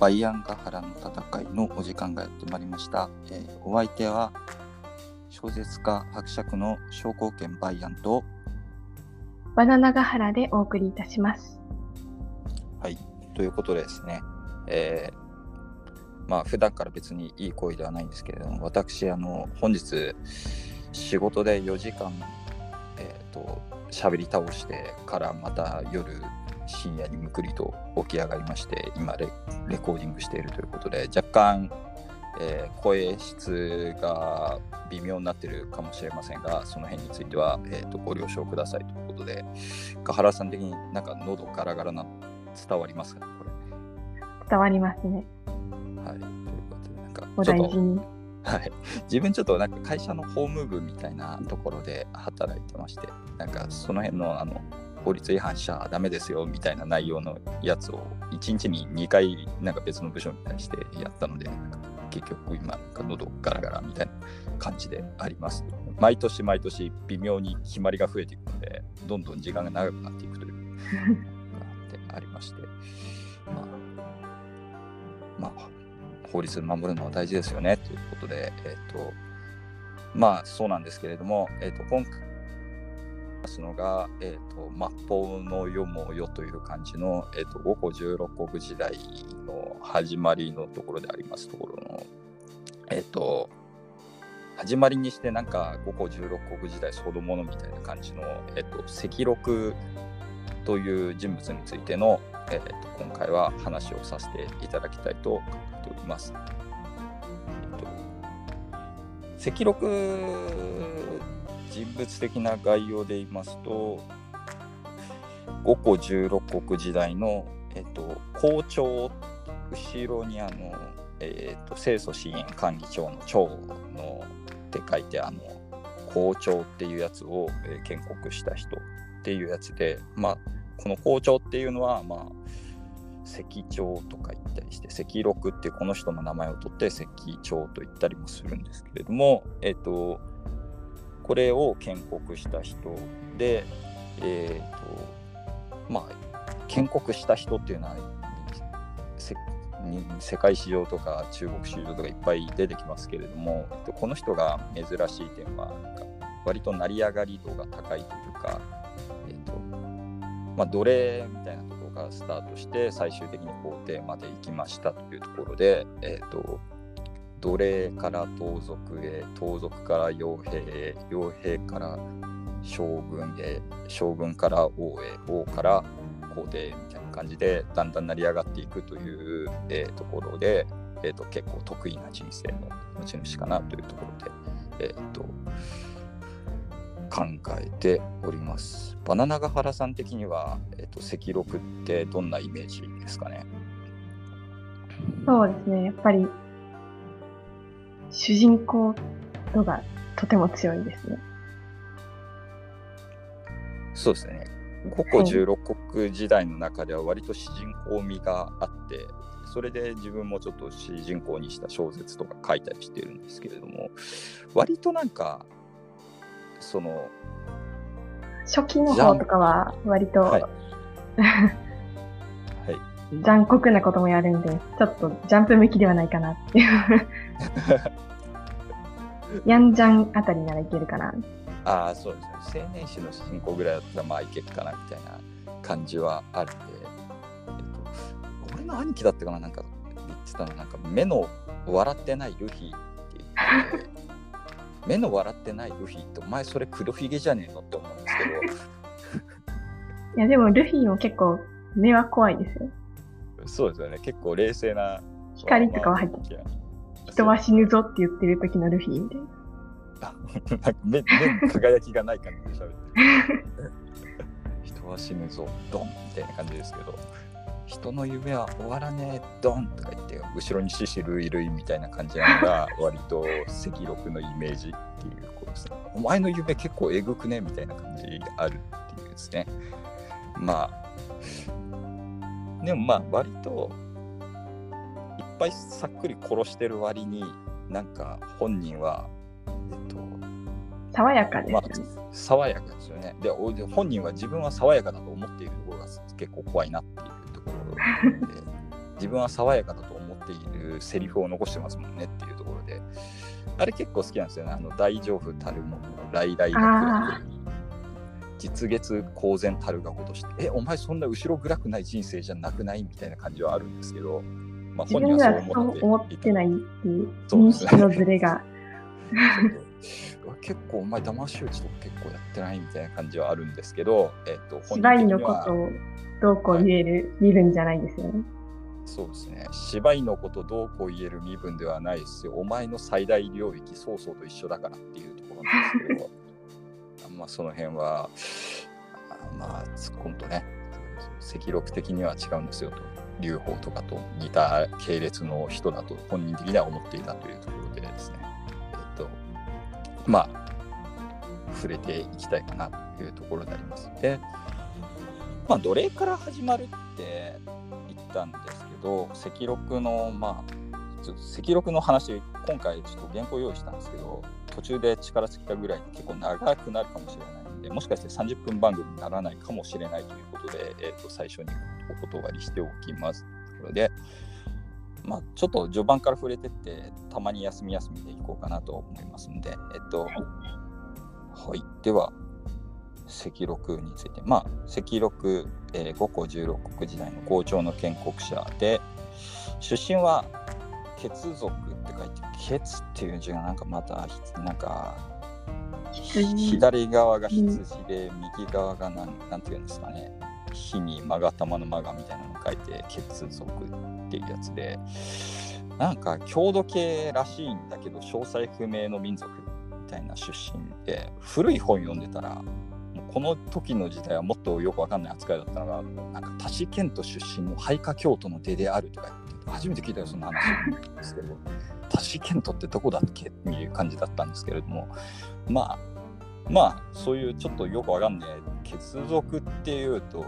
バイアンガハラの戦いのお時間がやってまいりました。えーお相手は小説家伯爵の商工権バイアンと、バナナガハラでお送りいたします。はい、ということでですね、えーまあ普段から別にいい声ではないんですけれども、私、あの、本日、仕事で4時間、えっ、と、喋り倒してからまた夜、深夜にむくりと起き上がりまして、今レ、レコーディングしているということで、若干、えー声質が微妙になってるかもしれませんが、その辺については、えー、とご了承くださいということで、ガハラさん的になんか喉ガラガラな伝わりますかね、こ伝わりますね。れ。はい。ということで、なんかおちょっと。はい。自分ちょっとなんか会社の法務部みたいなところで働いてまして、なんかその辺のあの、法律違反しちゃダメですよみたいな内容のやつを1日に2回なんか別の部署に対してやったので結局今なんか喉ガラガラみたいな感じであります毎年毎年微妙に決まりが増えていくのでどんどん時間が長くなっていくという。のがあってありましてまあまあ法律守るのは大事ですよねということでえっ、とまあそうなんですけれども、えっと今回すのが、えー、と末法の世も世という感じの、えー、と五胡十六国時代の始まりのところでありますところの、えっ、と始まりにしてなんか五胡十六国時代そのものみたいな感じの、えっ、と赤録という人物についての、えー、と今回は話をさせていただきたいと考えております。えっと赤録人物的な概要で言いますと五胡十六国時代の、えっと、校長後ろにあの、えっと、清楚支援管理庁の庁のって書いてあの校長っていうやつを、えー建国した人っていうやつでまあこの校長っていうのはまあ赤長とか言ったりして赤録っていうこの人の名前を取って赤長と言ったりもするんですけれどもえっとこれを建国した人で、えーとまあ、建国した人っていうのは世界市場とか中国市場とかいっぱい出てきますけれども、えっと、この人が珍しい点はなんか割と成り上がり度が高いというか、えっとまあ、奴隷みたいなところからスタートして最終的に皇帝まで行きましたというところで、えっと奴隷から盗賊へ盗賊から傭兵へ傭兵から将軍へ将軍から王へ王から皇帝みたいな感じでだんだん成り上がっていくという、えーところで、えーと結構得意な人生の持ち主かなというところで、えーと考えております。バナナガハラさん的には、えー、と赤録ってどんなイメージですかね？そうですね。やっぱり、主人公度がとても強いですね。そうですね。五胡十六国時代の中では割と主人公味があって、それで自分もちょっと主人公にした小説とか書いたりしてるんですけれども、割となんか、その、初期の方とかは割と、はい 残酷なこともやるんで、ちょっとジャンプ向きではないかなっていう。ヤンジャンあたりならいけるかな。ああ、そうですね。青年誌の主人公ぐらいだったらまあいけるかなみたいな感じはあるんで、えっと、俺の兄貴だったかな、なんか言ってたの、なんか目の笑ってないルフィって言ってて、目の笑ってないルフィって、お前それ黒ひげじゃねえのって思うんですけど、いや、でもルフィも結構目は怖いですよ。そうですよね。結構冷静な。光とかは入ってて人は死ぬぞって言ってる時のルフィみたいな。なんか目目に輝きがない感じで喋ってる。人は死ぬぞ、ドンみたいな感じですけど、人の夢は終わらねえ、ドンとか言って、後ろに獅子類類みたいな感じなのが、割と赤録のイメージっていうことですね。お前の夢結構えぐくねみたいな感じあるっていうですね。まあ、でもまあ、割と、いっぱいさっくり殺してる割に、なんか本人は、えっと、爽やかですまよね。あ、爽やかですよね。で、お本人は自分は爽やかだと思っているところが結構怖いなっていうところで、自分は爽やかだとっているセリフを残してますもんねっていうところで、あれ結構好きなんですよね。あの大丈夫たるもの、来来が来る実月公然たるがごとして、え、お前そんな後ろ暗くない人生じゃなくない？みたいな感じはあるんですけど、まあ、自分ではそう思ってないっていう認識のズレが。結構お前騙し討ちとか結構やってないみたいな感じはあるんですけど、えっ、と、芝居のことをどうこう言える身分じゃないですよね。そうですね。芝居のことどうこう言える身分ではないですよ。お前の最大領域、曹操と一緒だからっていうところなんですけど、まあその辺は、まあ突っ込むとね、赤録的には違うんですよと。劉邦とかと似た系列の人だと本人的には思っていたというところでですね。えっと、まあ、触れていきたいかなというところであります。で、まあ、奴隷から始まるって言ったんですけど、赤録の、まあ、ちょっと赤録の話、今回ちょっと原稿用意したんですけど、途中で力尽きたぐらい結構長くなるかもしれないので、もしかして30分番組にならないかもしれないということで、えー、と最初にお断りしておきます。ところで、まあ、ちょっと序盤から触れてって、たまに休み休みでいこうかなと思いますので、えっと、はい、では、赤録について、まあ、赤録、えー、五胡十六国時代の校長の建国者で、出身は血族って書いて、血っていう字がなんかまた、なんか、左側が羊で、右側がなんなんていうんですかね、火に勾玉の勾みたいなの書いて、血族っていうやつで、なんか郷土系らしいんだけど、詳細不明の民族みたいな出身で、古い本読んでたら、この時の時代はもっとよくわかんない扱いだったのが、なんか、タシケント出身の配下京都の出であるとか言って、初めて聞いたよ、そんな話。なんですけど、タシケントってどこだっけっていう感じだったんですけれども、まあ、まあ、そういうちょっとよくわかんない、血族っていうと、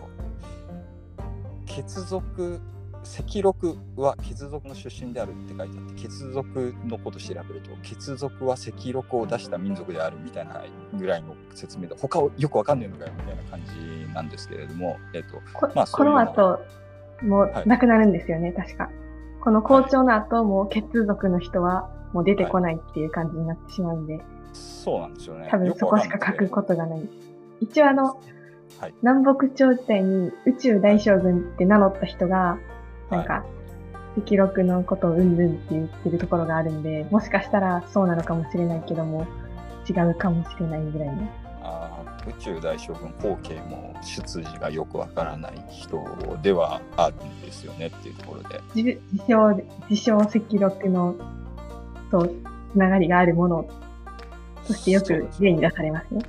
血族赤録は血族の出身であるって書いてあって血族のこと調べると血族は赤録を出した民族であるみたいなぐらいの説明で他をよくわかんないのかよみたいな感じなんですけれども、えっとまあ、この後もうなくなるんですよね、はい、確かこの校長の後、もう血族の人はもう出てこないっていう感じになってしまうんで、はい、そうなんですよね。多分そこしか書くことがない。一応あの、はい、南北朝時代に宇宙大将軍って名乗った人がなんか、赤録のことをうんぬんって言ってるところがあるんで、もしかしたらそうなのかもしれないけども、違うかもしれないぐらいの。あ宇宙大将軍後継も出自がよくわからない人ではあるんですよねっていうところで。自自称、自称赤録のとつながりがあるものとしてよく例に出されますね。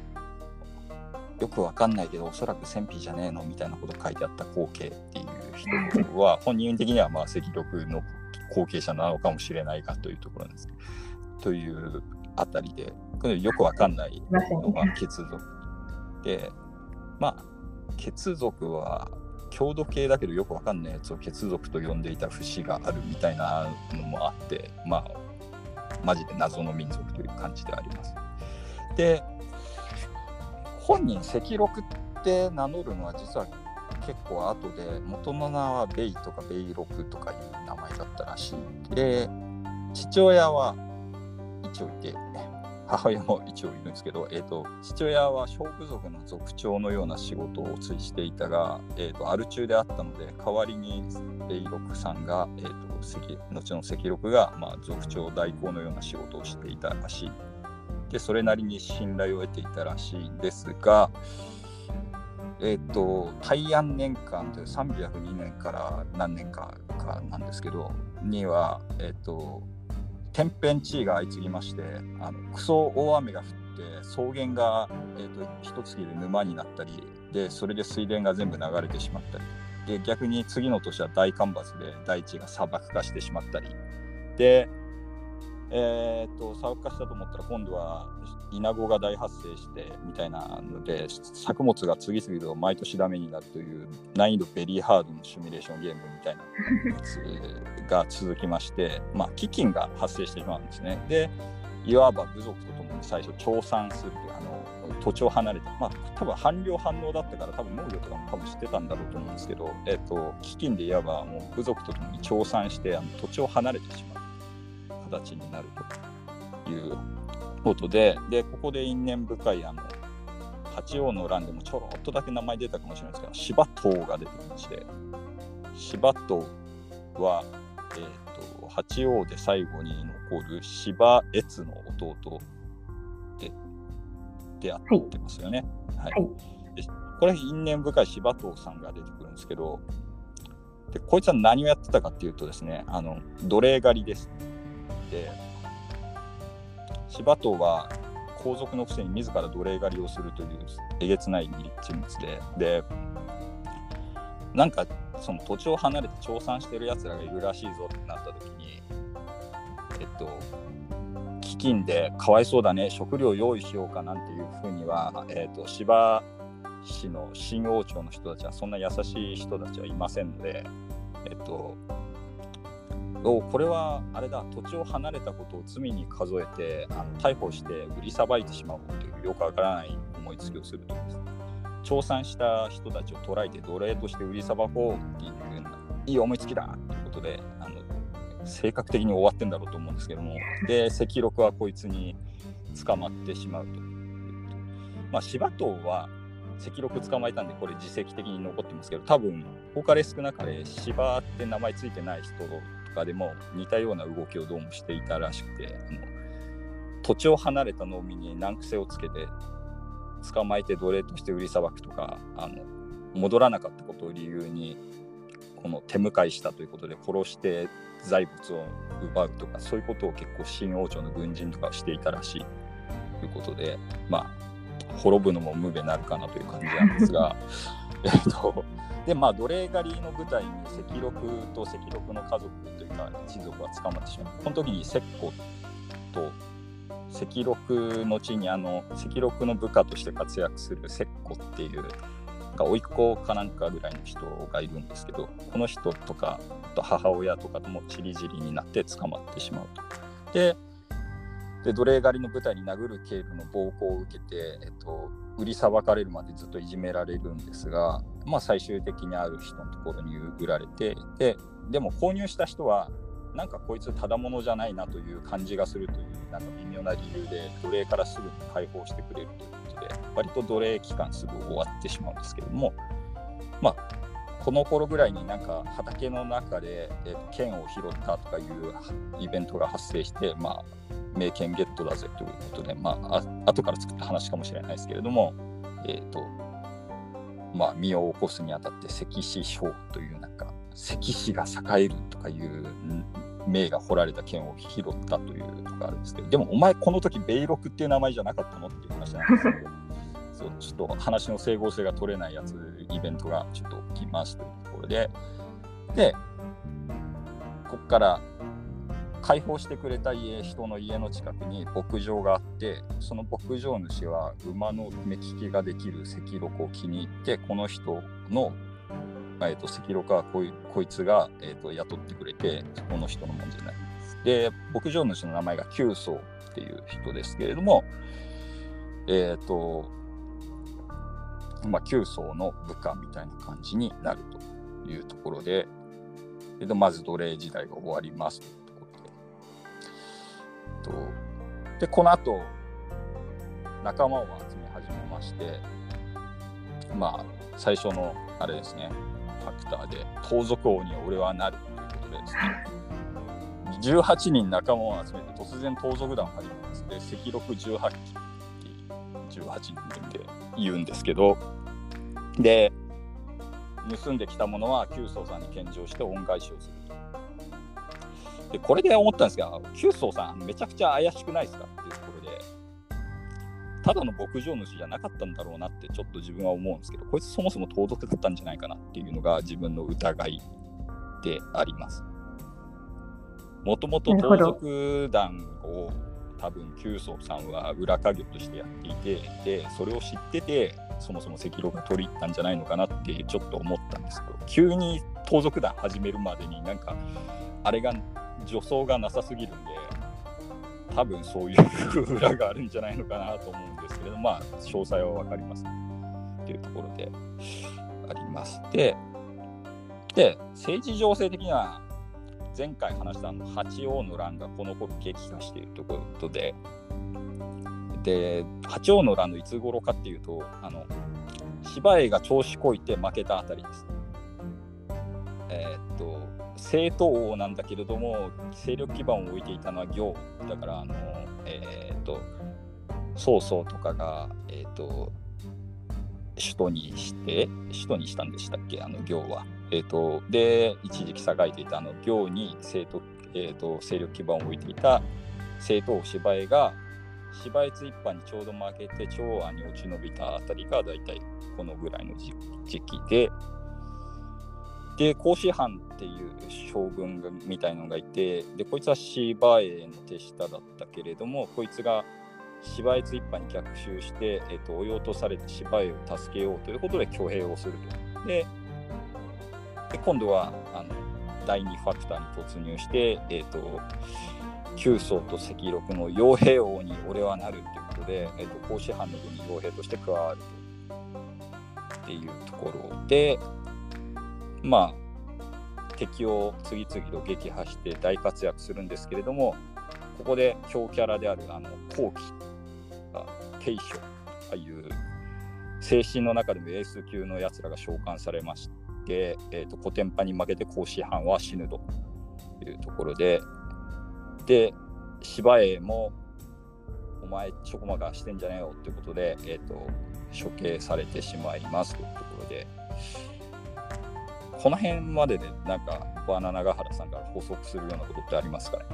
よくわかんないけど、おそらく戦費じゃねえのみたいなこと書いてあった後継っていう人は、本人的にはまあ赤力の後継者なのかもしれないかというところなんです。というあたりで、よくわかんないのが 血族で、まあ、血族は郷土系だけどよくわかんないやつを血族と呼んでいた節があるみたいなのもあって、まあ、マジで謎の民族という感じであります。で、本人赤録って名乗るのは実は結構後で元の名はベイとかベイロクとかいう名前だったらしいで父親は一応いて母親も一応いるんですけど、えーと、父親は小部族の族長のような仕事を推していたが、えーと、アル中であったので代わりにベイロクさんが、えーと、後の赤録が、まあ、族長代行のような仕事をしていたらしい。でそれなりに信頼を得ていたらしいんですが、えっ、ー、と大安年間という302年から何年かかなんですけどには、えっ、ー、と天変地異が相次ぎましてあのクソ大雨が降って草原が、えーと、一月で沼になったりでそれで水田が全部流れてしまったり。で逆に次の年は大干ばつで大地が砂漠化してしまったり。でえー、っと砂漠化したと思ったら今度はイナゴが大発生してみたいなので作物が次々と毎年ダメになるという難易度ベリーハードのシミュレーションゲームみたいなやつが続きましてまあ飢饉が発生してしまうんですね。でいわば部族とともに最初調産するというあの土地を離れて、まあ、多分反両反応だったから多分農業とかも多分知ってたんだろうと思うんですけど、えーと、飢饉でいわばもう部族とともに調産してあの土地を離れてしまう形になるということででここで因縁深いあの八王の乱でもちょろっとだけ名前出たかもしれないですけど芝島が出てきまして芝島は、えーと、八王で最後に残る芝越の弟で出会ってますよね。はい、はい、でこれ因縁深い柴藤さんが出てくるんですけどでこいつは何をやってたかっていうとですねあの奴隷狩りです。で柴藤は皇族のくせに自ら奴隷狩りをするというえげつない人物ででなんかその土地を離れて調査してるやつらがいるらしいぞってなった時にえっと飢饉でかわいそうだね食料用意しようかなんていうふうには、えっと、芝市の新王朝の人たちはそんな優しい人たちはいませんのでえっとおこれはあれだ土地を離れたことを罪に数えてあの逮捕して売りさばいてしまおうというよくわからない思いつきをするとです、ね、調査した人たちを捕らえて奴隷として売りさばこうっていういい思いつきだということであの性格的に終わってんだろうと思うんですけどもで 赤禄はこいつに捕まってしまうと。まあ、柴藤は赤禄捕まえたんでこれ自責的に残ってますけど多分多かれ少なかれ柴って名前ついてない人とかでも似たような動きをどうもしていたらしくてあの土地を離れた農民に難癖をつけて捕まえて奴隷として売りさばくとかあの戻らなかったことを理由にこの手向かいしたということで殺して財物を奪うとかそういうことを結構新王朝の軍人とかしていたらしいということでまあ滅ぶのも無べなるかなという感じなんですがえっとでまあ奴隷狩りの舞台に赤禄と赤禄の家族というか一族は捕まってしまうこの時に石膏と赤禄の地にあの赤禄の部下として活躍する石膏っていうか甥っ子かなんかぐらいの人がいるんですけどこの人とかと母親とかともちりぢりになって捕まってしまうと。でで奴隷狩りの舞台に殴る警部の暴行を受けて、えっと、売りさばかれるまでずっといじめられるんですが、まあ、最終的にある人のところに売られてででも購入した人はなんかこいつただものじゃないなという感じがするというなんか微妙な理由で奴隷からすぐに解放してくれるということで割と奴隷期間すぐ終わってしまうんですけれどもまあこの頃ぐらいになんか畑の中で、えー、剣を拾ったとかいうイベントが発生して、まあ、名剣ゲットだぜということで、まあ、あ後から作った話かもしれないですけれども、えーとまあ、身を起こすにあたって石獅章というなんか石獅が栄えるとかいう名が彫られた剣を拾ったというのがあるんですけどでもお前この時ベイロクっていう名前じゃなかったのっていう話なんですけどそうちょっと話の整合性が取れないやつイベントがちょっと起きますというところで。でここから開放してくれた家人の家の近くに牧場があってその牧場主は馬の目利きができる赤録を気に入ってこの人の、えーと、赤録はこいこいつが、えーと、雇ってくれてこの人のもんじゃない。で牧場主の名前が九宗っていう人ですけれどもえっ、ー、とまあ、9層の部下みたいな感じになるというところで、えっと、まず奴隷時代が終わりますというところで。とで、この後、仲間を集め始めまして、まあ、最初のあれですね、ファクターで、盗賊王に俺はなるということでですね、18人仲間を集めて突然盗賊団を始めます。で、赤禄18期18人で言うんですけどで盗んできたものは九宗さんに献上して恩返しをすると。でこれで思ったんですが九宗さんめちゃくちゃ怪しくないですかっていうところでただの牧場主じゃなかったんだろうなってちょっと自分は思うんですけどこいつそもそも盗賊だったんじゃないかなっていうのが自分の疑いであります。もともと盗賊団を多分九宗さんは裏稼業としてやっていてでそれを知っててそもそも赤狼が取り入ったんじゃないのかなってちょっと思ったんですけど急に盗賊団始めるまでになんかあれが助走がなさすぎるんで多分そういう裏があるんじゃないのかなと思うんですけれどまあ詳細は分かります。っていうところであります。でで政治情勢的には前回話したの八王の乱がこの頃激化しているというころでで八王の乱のいつ頃かっていうとあの芝居が調子こいて負けたあたりです。えー、っと政党王なんだけれども勢力基盤を置いていたのは行だからあのえー、っと曹操とかがえー、っと首都にして首都にしたんでしたっけあの行は。えーと、で一時期栄えていたあの行に勢と,、えーと、勢力基盤を置いていた政党芝居が芝居津一派にちょうど負けて長安に落ち延びたあたりが大体このぐらいの時期でで甲子藩っていう将軍みたいのがいてでこいつは芝居の手下だったけれどもこいつが芝居津一派に逆襲して、えーと、追い落とされて芝居を助けようということで挙兵をすると。でで今度はあの第2ファクターに突入して、えーと、九曹と赤禄の傭兵王に俺はなるということで、えーと、甲子藩の軍に傭兵として加わるとっていうところでまあ敵を次々と撃破して大活躍するんですけれどもここで強キャラであるあの後期が慶書ああいう精神の中でもエース級のやつらが召喚されまして、えーと、コテンパに負けて甲子藩は死ぬというところで、で、芝居も、お前、ちょこまかしてんじゃねえよってことで、えーと、処刑されてしまいますというところで、この辺までで、なんか、バナナガハラさんから補足するようなことってありますかね？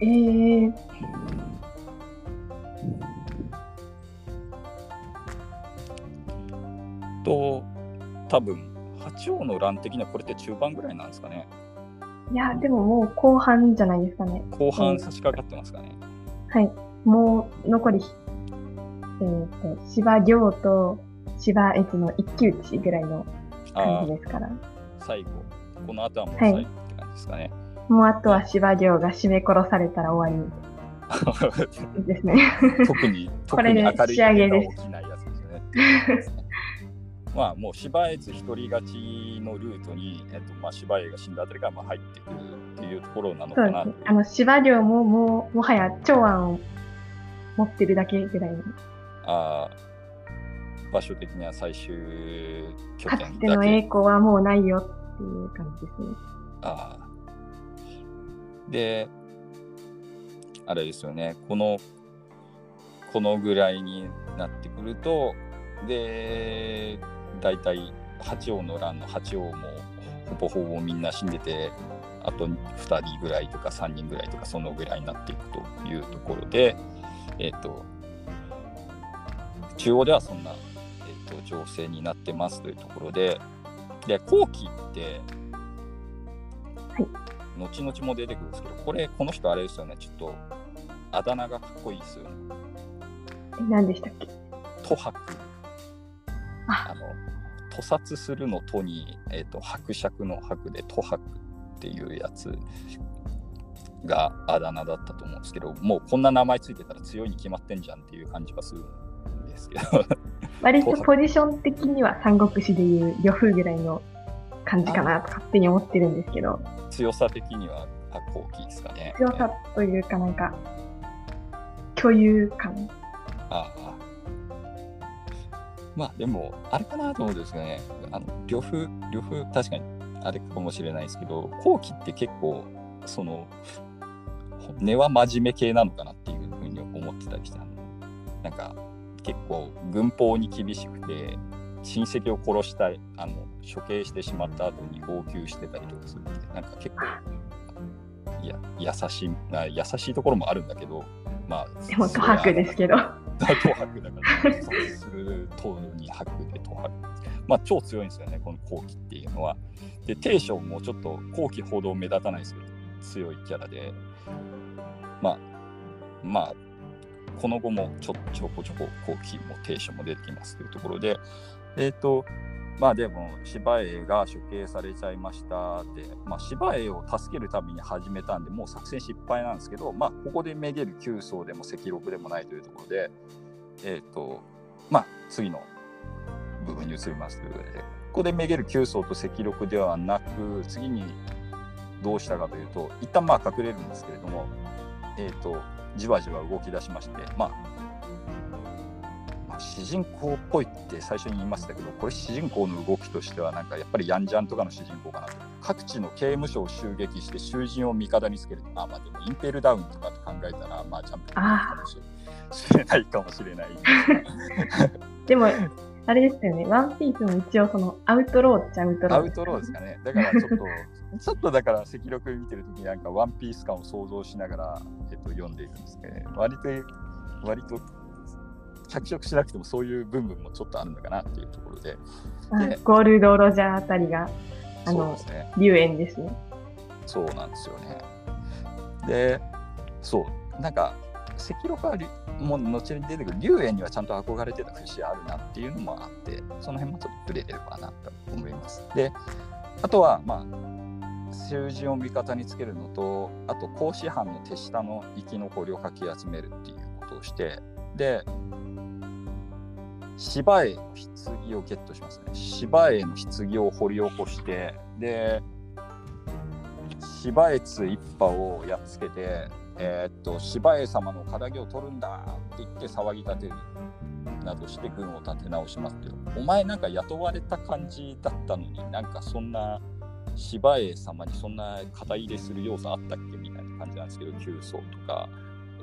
えー、と、多分八王の乱的にはこれって中盤ぐらいなんですかね。いや、でももう後半じゃないですかね。後半差し掛かってますかね。はい。もう残り、えっ、ー、と、芝行と芝越の一騎打ちぐらいの感じですから。最後。この後はもう最後って感じですかね。はい、もうあとは芝行が締め殺されたら終わり。ですね。特に、特に明るいが起きないやつですね。まあ、もう芝越一人勝ちのルートに、えっとまあ、芝江が死んだあたりからまあ入ってくるっていうところなのかな。あの芝領ももうもはや長安を持ってるだけぐらいの。あ場所的には最終拠点かつての栄光はもうないよっていう感じですね。あで、あれですよね、この、このぐらいになってくると、で、大体八王の乱の八王もほぼほぼみんな死んでてあと2人ぐらいとか3人ぐらいとかそのぐらいになっていくというところで、えっ、ー、と中央ではそんな、えーと、情勢になってますというところでで後期って、はい、後々も出てくるんですけどこれこの人あれですよね。ちょっとあだ名がかっこいいですよね。何でしたっけ？あ。の屠殺するのとに、えーと、伯爵の伯で吐白っていうやつがあだ名だったと思うんですけどもうこんな名前ついてたら強いに決まってんじゃんっていう感じがするんですけど。割とポジション的には三国志でいう呂布ぐらいの感じかなと勝手に思ってるんですけど。強さ的には後期ですかね。強さというかなんか共有感。ああまあでも、あれかなと思うんですね、あの呂布、呂布、確かにあれかもしれないですけど、後期って結構、その、根は真面目系なのかなっていうふうに思ってたりして、なんか結構軍法に厳しくて、親戚を殺したい、あの処刑してしまった後に号泣してたりとかするんで、なんか結構、いや優しい優しいところもあるんだけど、まあ、でも、吐白ですけど。東博だから、そうする東に博で東博。まあ、超強いんですよね、この後期っていうのは。で、テーションもちょっと後期ほど目立たないですけど、強いキャラで、まあ、まあ、この後もちょちょこちょこ後期もテーションも出てきますというところで、えっ、ー、と、まあでも芝栄が処刑されちゃいましたって、まあ、芝栄を助けるために始めたんでもう作戦失敗なんですけど、まあ、ここでめげる9層でも赤禄でもないというところで、え、ー、とまあ次の部分に移りますということでここでめげる9層と赤禄ではなく次にどうしたかというと一旦まあ隠れるんですけれども、えっ、ー、とじわじわ動き出しましてまあ主人公っぽいって最初に言いましたけどこれ主人公の動きとしてはなんかやっぱりヤンジャンとかの主人公かなと各地の刑務所を襲撃して囚人を味方につけるあまあでもインペルダウンとかって考えたらまあジャンプかもしれないかもしれないでもあれですよね、ワンピースも一応そのアウトローっちゃアウトロー。アウトローですかね。だからちょっと、ちょっとだから赤録見てるときになんかワンピース感を想像しながら、えっと、読んでいるんですけど、ね、割と、割と着色しなくてもそういう部分もちょっとあるのかなっていうところで。でゴールド・ロジャーあたりが、あの、ね、龍炎ですね。そうなんですよね。で、そう、なんか、赤色はもう後に出てくる龍炎にはちゃんと憧れてた節あるなっていうのもあって、その辺もちょっと触れてるかなと思います。で、あとは、まあ、囚人を味方につけるのと、あと、孔子藩の手下の生き残りをかき集めるっていうことをして、で、芝絵の棺をゲットしますね。芝絵の棺を掘り起こして、で、芝越一派をやっつけて、えー、っと芝江様の仇を取るんだって言って騒ぎ立てるなどして軍を立て直しますけどお前なんか雇われた感じだったのになんかそんな芝江様にそんな肩入れする要素あったっけ？みたいな感じなんですけど急走とか。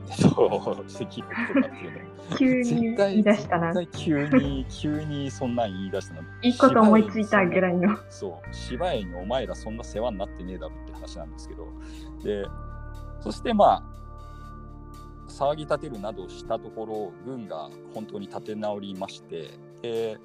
そう、赤とかっていうの。急に言い出したな。急に、急にそんなん言い出したの。いいこと思いついたぐらいの。そう、芝居にお前らそんな世話になってねえだろって話なんですけど。で、そしてまあ、騒ぎ立てるなどしたところ、軍が本当に立て直りまして、で、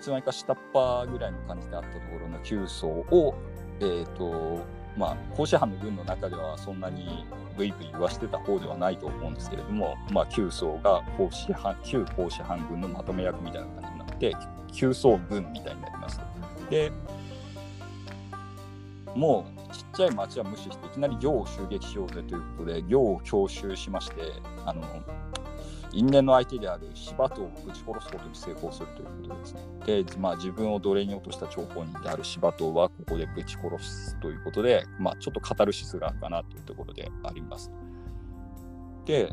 いつの間にか下っ端ぐらいの感じであったところの急走を、えっ、ー、と、まあ、甲子藩の軍の中ではそんなにブイブイ言わしてた方ではないと思うんですけれども、まあ、旧層が甲子藩旧甲子藩軍のまとめ役みたいな感じになって旧層軍みたいになります。でもうちっちゃい町は無視していきなり行を襲撃しようぜということで行を強襲しましてあの因縁の相手である柴戸を撃ち殺すことに成功するということですね。で、まあ、自分を奴隷に落とした張本人である柴戸はここでぶち殺すということで、まあ、ちょっとカタルシスがあるかなというところであります。で、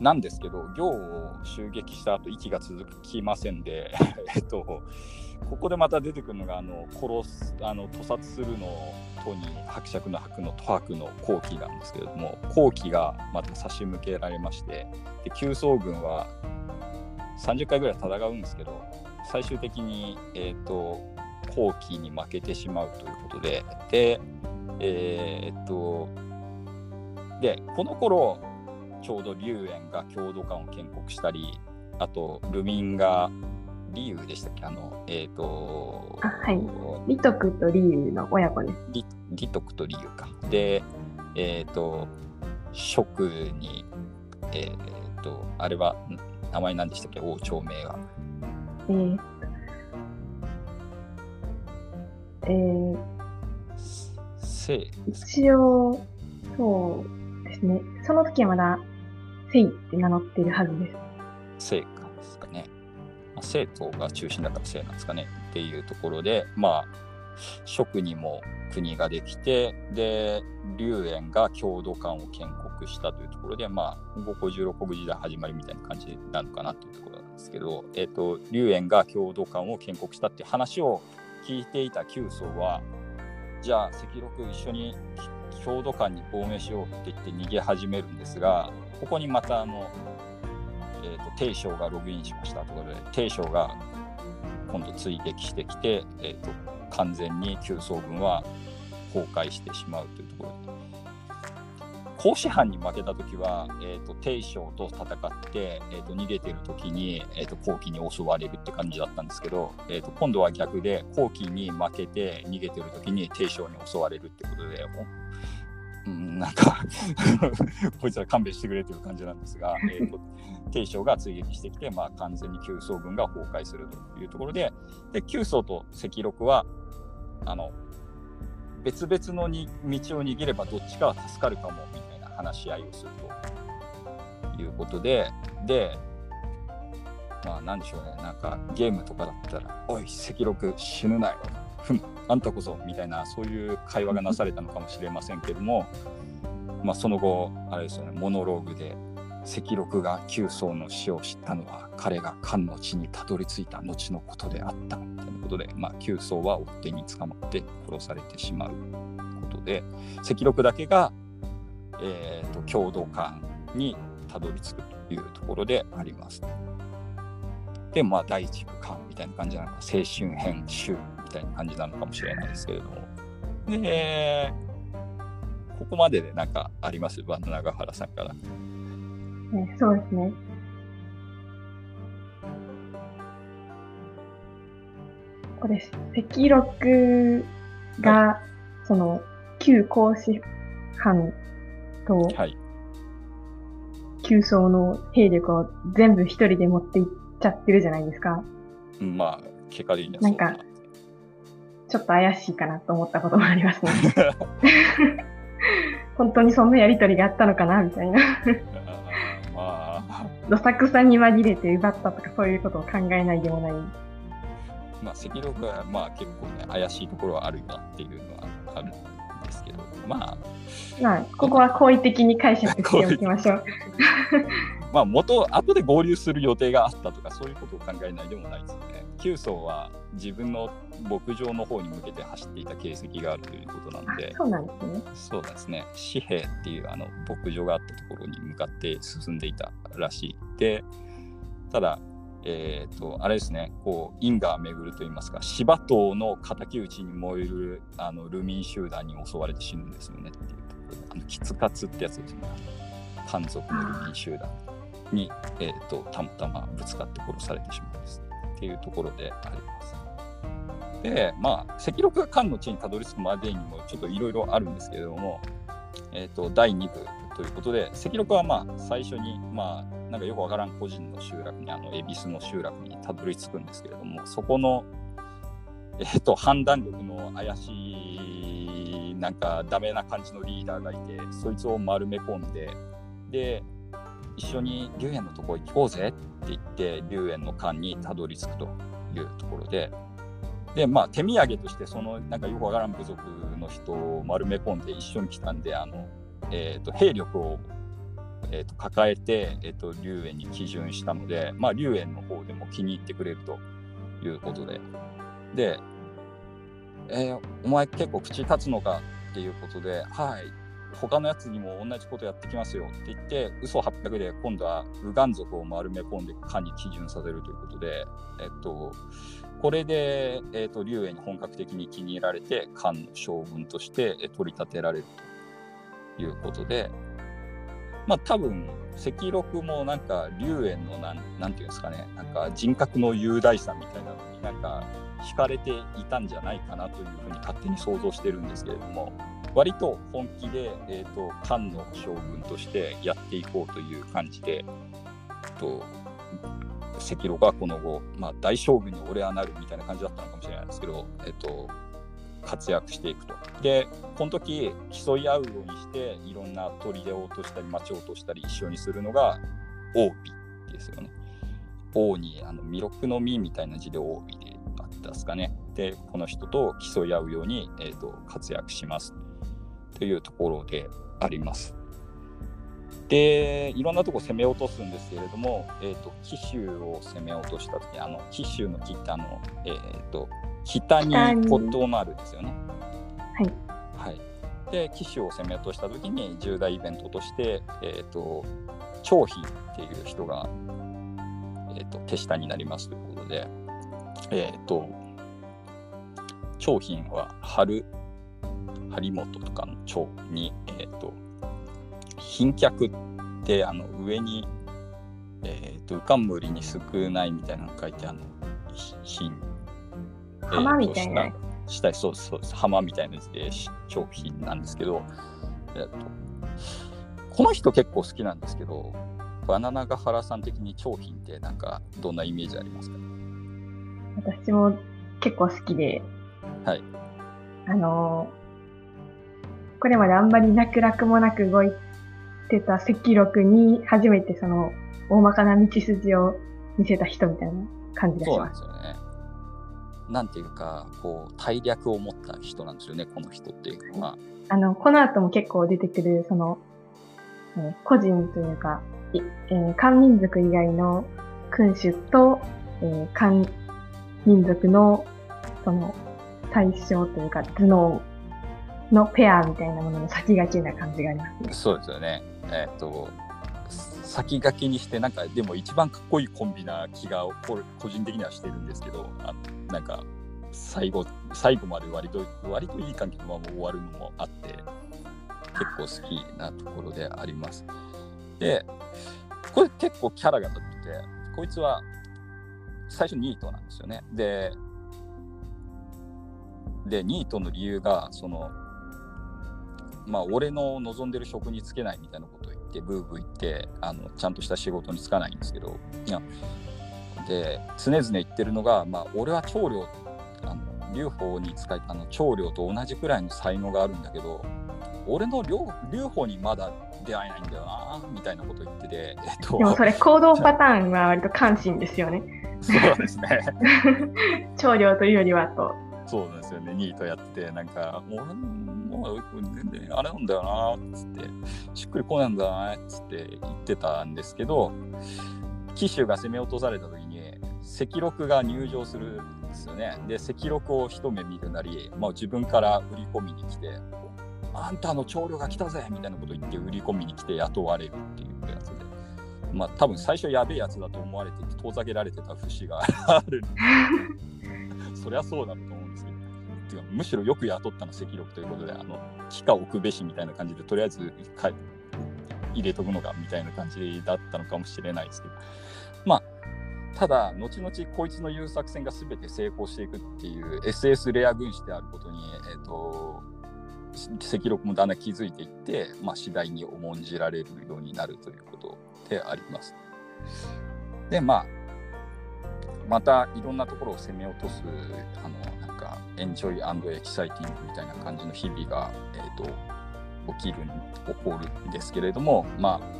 なんですけど、行を襲撃した後息が続きませんで、えっと、ここでまた出てくるのが、あの殺すあの屠殺するのとに伯爵の伯の吐白の後期なんですけれども後期がまた差し向けられましてで急走軍は30回ぐらい戦うんですけど最終的に、えーと、後期に負けてしまうということででえー、っとでこの頃ちょうど龍炎が郷土館を建国したりあとルミンがリュウでしたっけ？あの、えっ、ー、とあ、はい。リトクとリュウの親子です。リリトクとリュウか。で、えっ、ー、と、職に、えっ、ー、と、あれは、名前何でしたっけ？王朝名が。えー、えー、せ一応、そうですね。その時はまだ、せいって名乗ってるはずです。せい生徒が中心だったせいなんですかね。っていうところでまあ職にも国ができてで龍炎が郷土館を建国したというところでまあ五国十六国時代始まりみたいな感じなのかなというところなんですけど、えーと、龍炎が郷土館を建国したっていう話を聞いていた旧宗はじゃあ赤禄一緒に郷土館に亡命しようって言って逃げ始めるんですがここにまたあのえーと、帝将がログインしましたということで帝将が今度追撃してきて、えーと、完全に旧宗軍は崩壊してしまうというところで甲子藩に負けた時は、えーと、帝将と戦って、えー、と逃げてる時に、えー、と後期に襲われるって感じだったんですけど、えー、と今度は逆で後期に負けて逃げてる時に帝将に襲われるってことでん、なんか こいつら勘弁してくれという感じなんですが、えーと、帝将が追撃してきて、まあ、完全に旧宗軍が崩壊するというところで、で旧宗と赤禄はあの別々のに道を握ればどっちかは助かるかもみたいな話し合いをするということで、で、まあなんでしょうね、なんかゲームとかだったら、おい、赤禄死ぬなよ、あんたこそみたいな、そういう会話がなされたのかもしれませんけども、まあその後、あれですよね、モノローグで、赤禄が九層の死を知ったのは彼が漢の地にたどり着いた後のことであったということで、まあ、九層は追っ手に捕まって殺されてしまうことで赤禄だけが、えーと、共同館にたどり着くというところであります。でまあ第一部館みたいな感じなのか青春編集たいな感じなのかもしれないですけれども。でここまでで何かあります？バンド長原さんから。ね、そうですね。これ、赤禄が、はい、その、旧皇子藩と、はい、旧層の兵力を全部一人で持っていっちゃってるじゃないですか。まあ、結果でいいんですなんか、ちょっと怪しいかなと思ったこともありますね。本当にそんなやりとりがあったのかなみたいな どさくさに紛れて奪ったとかそういうことを考えないでもない。まあ、赤禄はまあ結構ね、怪しいところはあるよなっていうのはあるんですけど、まあ。まあ、ここは好意的に解釈しておきましょう。まあ、元、後で合流する予定があったとか、そういうことを考えないでもないですよね。九層は自分の牧場の方に向けて走っていた形跡があるということなので、そうなんですね。そうですね。紙幣っていうあの牧場があったところに向かって進んでいたらしい。で、ただ、えーと、あれですね、こう因果巡るといいますか、芝島の敵討ちに燃えるあのルミン集団に襲われて死ぬんですよねっていうところで、あのキツカツってやつですね、単族のルミン集団に、えーと、たまたまぶつかって殺されてしまうんです。っていうところであります。で、まあ、赤禄が漢の地にたどり着くまでにもちょっといろいろあるんですけれども、えーと、第2部ということで、赤禄はまあ最初に、まあ、なんかよくわからん個人の集落に、あの、恵比寿の集落にたどり着くんですけれども、そこの、えっ、ー、と、判断力の怪しい、なんかダメな感じのリーダーがいて、そいつを丸め込んで、で、一緒に龍炎のとこ行こうぜって言って龍炎の間にたどり着くというところで。でまあ手土産としてそのなんかよくわからん部族の人を丸め込んで一緒に来たんであの、えーと、兵力を、えーと、抱えて、えーと、龍炎に基準したので、まあ、龍炎の方でも気に入ってくれるということで。で、えー、お前結構口立つのかっていうことではい。他のやつにも同じことやってきますよって言って嘘800で今度は右岸族を丸め込んで漢に基準させるということで、えっと、これで、えっと、龍炎に本格的に気に入られて漢の将軍として取り立てられるということでまあ多分赤禄もなんか龍炎のなんなんていうんですかねなんか人格の雄大さみたいなのになんか惹かれていたんじゃないかなというふうに勝手に想像してるんですけれども割と本気で、えーと、漢の将軍としてやっていこうという感じで、えーと、赤炉がこの後、まあ、大将軍に俺はなるみたいな感じだったのかもしれないですけど、えーと、活躍していくと。でこの時競い合うようにしていろんな砦を落としたり町を落としたり一緒にするのが王美ですよね。王にあの弥勒の実みたいな字で王美であったですかね。でこの人と競い合うように、えーと活躍します。というところであります。でいろんなとこ攻め落とすんですけれども、えーと、紀州を攻め落とした時あの紀州の北の、えーと、北に異なるですよね。はい、はい、で紀州を攻め落とした時に重大イベントとして、えーと、張飛っていう人が、えー、と手下になりますということで、えー、と張飛は春張本とかの蝶に、えっ、ー、と、賓客ってあの上に、えっ、ー、と、浮むりに少ないみたいなの書いてあの、品。浜みたいな。下そうそう浜みたいなやつで商品なんですけど、えっと、この人結構好きなんですけど、バナナガハラさん的に長品ってなんかどんなイメージありますか？私も結構好きで、はい。あのー、これまであんまり楽々もなく動いてた赤録に初めてその大まかな道筋を見せた人みたいな感じがします。そうなんですよね。なんていうか、こう、大略を持った人なんですよね、この人っていうのは。あの、この後も結構出てくる、その、えー、個人というか、えー、漢民族以外の君主と、えー、漢民族の、その、対象というか、頭脳のペアみたいなものの先駆けな感じがあります。そうですよね。えー、っと、先駆けにして、なんか、でも一番かっこいいコンビな気が、個人的にはしてるんですけど、あなんか、最後、最後まで割と、割といい関係のまま終わるのもあって、結構好きなところであります。で、これ結構キャラが立ってて、こいつは最初ニートなんですよね。で、で、ニートの理由が、その、まあ、俺の望んでる職に就けないみたいなことを言って、ブーブー言って、あのちゃんとした仕事に就かないんですけど、いやで、常々言ってるのが、まあ、俺は長領、あの劉邦に使いあの長領と同じくらいの才能があるんだけど、俺の劉邦にまだ出会えないんだよなみたいなこと言ってて、えっと、でもそれ行動パターンは割と関心ですよね。そうですね。長領というよりはと。そうなんですよね、ニートやってて、なんか、俺もう全然あれなんだよなっつって、しっくりこないんだなっつって言ってたんですけど、騎手が攻め落とされた時に、赤録が入場するんですよね。で、赤録を一目見るなり、まあ、自分から売り込みに来て、あんたの長領が来たぜみたいなこと言って売り込みに来て雇われるっていうやつで。まあ多分最初やべえやつだと思われて遠ざけられてた節がある そりゃそうだとですけど。てかむしろよく雇ったの赤力ということで、あの、木か置くべしみたいな感じで、とりあえず入れとくのがみたいな感じだったのかもしれないですけど。まあ、ただ、後々こいつの言う作戦が全て成功していくっていう SS レア軍師であることに、えっ、ー、と、赤録もだんだん気づいていって、まあ、次第に重んじられるようになるということであります。で、まあ、またいろんなところを攻め落とす、あの、なんか、エンジョイエキサイティングみたいな感じの日々が、えっ、ー、と、起きる、起こるんですけれども、まあ、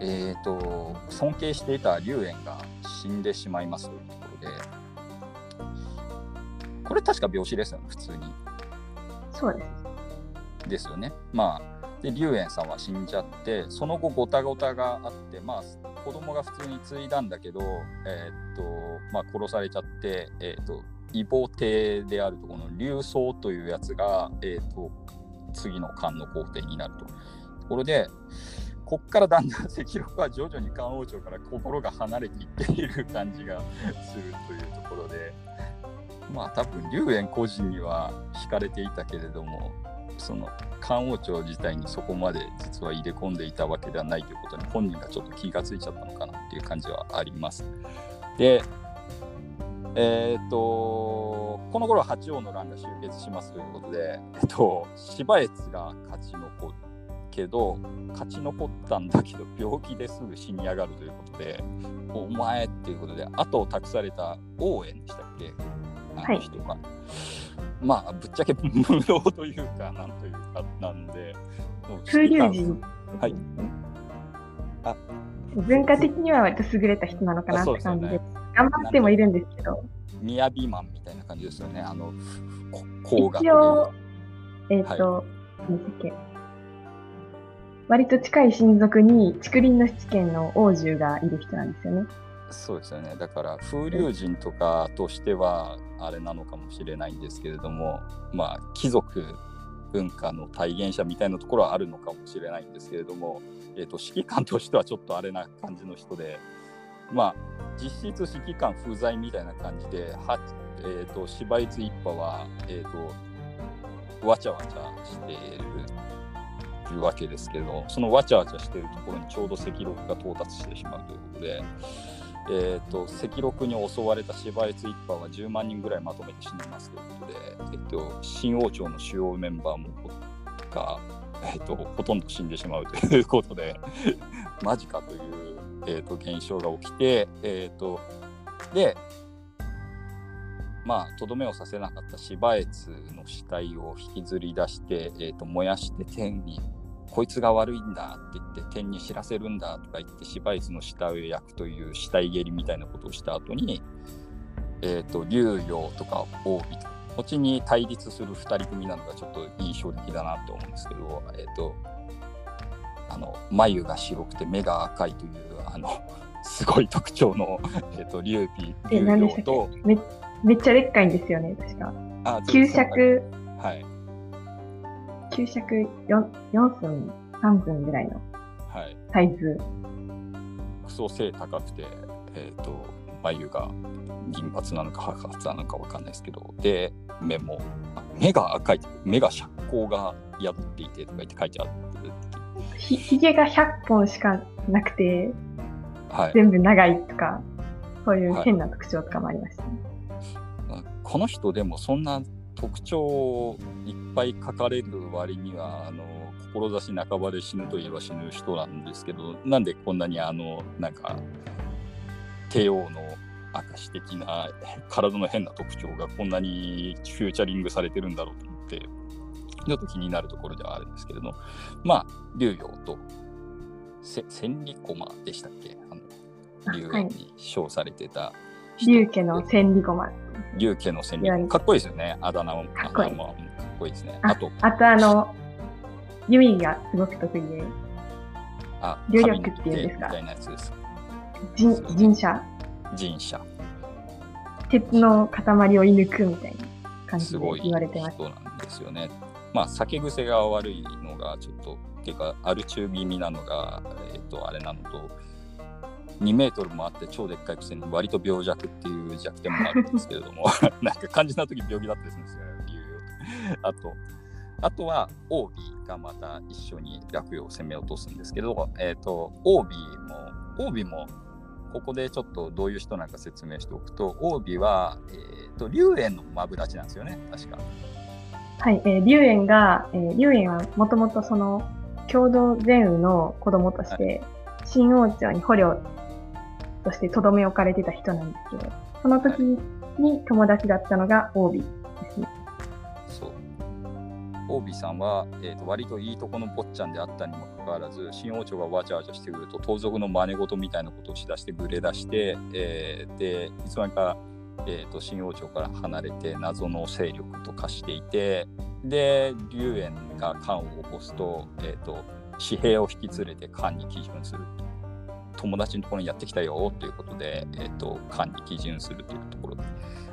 えっ、ー、と、尊敬していた龍炎が死んでしまいますというところで、これ確か病死ですよね、普通に。そうです。ですよね。まあ、で、龍炎さんは死んじゃって、その後、ごたごたがあって、まあ、子供が普通に継いだんだけど、えー、っと、まあ、殺されちゃって、えー、っと、異母帝であるとこの竜宗というやつが、えー、っと、次の漢の皇帝になると。ところで、こっからだんだん赤禄は徐々に漢王朝から心が離れていっている感じがするというところで、まあ多分龍炎個人には惹かれていたけれどもその漢王朝自体にそこまで実は入れ込んでいたわけではないということに本人がちょっと気がついちゃったのかなっていう感じはあります。でえー、っとこの頃八王の乱が終結しますということで、えっと、芝越が勝ち残るけど勝ち残ったんだけど病気ですぐ死に上がるということでお前っていうことで後を託された応援でしたっけ？あの人が、はい、まあぶっちゃけ無能というかなんというかなんで風流人。はい。あ。文化的には割と優れた人なのかなって感じで、ね、頑張ってもいるんですけど。みやびマンみたいな感じですよね。あの工学一応えっ、ー、と、はい、割と近い親族に竹林の七軒の王獣がいる人なんですよね。そうですよねだから風流人とかとしてはあれなのかもしれないんですけれどもまあ貴族文化の体現者みたいなところはあるのかもしれないんですけれども、えーと、指揮官としてはちょっとあれな感じの人でまあ実質指揮官不在みたいな感じで、えーと、芝居一派は、えーと、わちゃわちゃしているわけですけどそのわちゃわちゃしているところにちょうど赤録が到達してしまうということで。えーと、赤禄に襲われた芝越一派は10万人ぐらいまとめて死にますということで、えーと、新王朝の主要メンバーもか、えーと、ほとんど死んでしまうということで マジかという、えーと、現象が起きて、えーと、でまあとどめをさせなかった芝越の死体を引きずり出して、えー、と燃やして天にこいつが悪いんだって言って天に知らせるんだとか言って芝越の死体を焼くという死体蹴りみたいなことをした後に、えーと、竜陽とか王尾とこっちに対立する2人組なのがちょっと印象的だなと思うんですけど、えーと、あの眉が白くて目が赤いというあのすごい特徴の、えーと、竜尾竜陽とめめっちゃでっかいんですよね確か。あ給食はい給食 4, 4分3分ぐらいのサイズ。はい、クソ背高くて、えっ、ー、と眉が銀髪なのか白髪なのか分かんないですけどで目も目が赤い目が遮光が宿っていてとか言って書いてあるひひげが100本しかなくて、はい、全部長いとかそういう変な特徴とかもありましたね、はい、この人でもそんな特徴をいっぱい書かれる割にはあの志半ばで死ぬといえば死ぬ人なんですけどなんでこんなにあのなんか帝王の証的な体の変な特徴がこんなにフューチャリングされてるんだろうと思ってちょっと気になるところではあるんですけれどまあ竜陽と千里駒でしたっけ？あのに称されてた竜家の千里駒竜家の千里。駒かっこいいですよね。あだ名もかっこいい。かっこいいですね。あとあとあの弓がすごく得意で。あ竜力っていうんですか？みたいなやつです。人人者人者鉄の塊を射抜くみたいな感じで言われてます。そうなんですよね。まあ酒癖が悪いのがちょっとっていうかアル中気味なのが、えっ、ー、とあれなのと2メートルもあって超でっかいくせに割と病弱っていう弱点もあるんですけれども なんか肝心な時病気だったりするんですよね理由あとあとは OB がまた一緒に落葉を攻め落とすんですけど、えっ、ー、と OB も OB もここでちょっとどういう人なんか説明しておくと、王尾は、えーと、龍炎のマブダチなんですよね、確か。はい、えー、龍炎が、えー、龍炎はもともとその共同善雨の子供として、はい、新王朝に捕虜としてとどめ置かれてた人なんですけど、その時に友達だったのが王尾ですね。オービーさんは、えーと、割といいとこの坊ちゃんであったにもかかわらず新王朝がわちゃわちゃしてくると盗賊の真似事みたいなことをしだしてぐれ出して、えー、でいつの間にか、えーと、新王朝から離れて謎の勢力と化していてで龍炎が漢を起こすと,、えーと、紙幣を引き連れて漢に基準する友達のところにやってきたよということで、えー、と漢に基準するというところで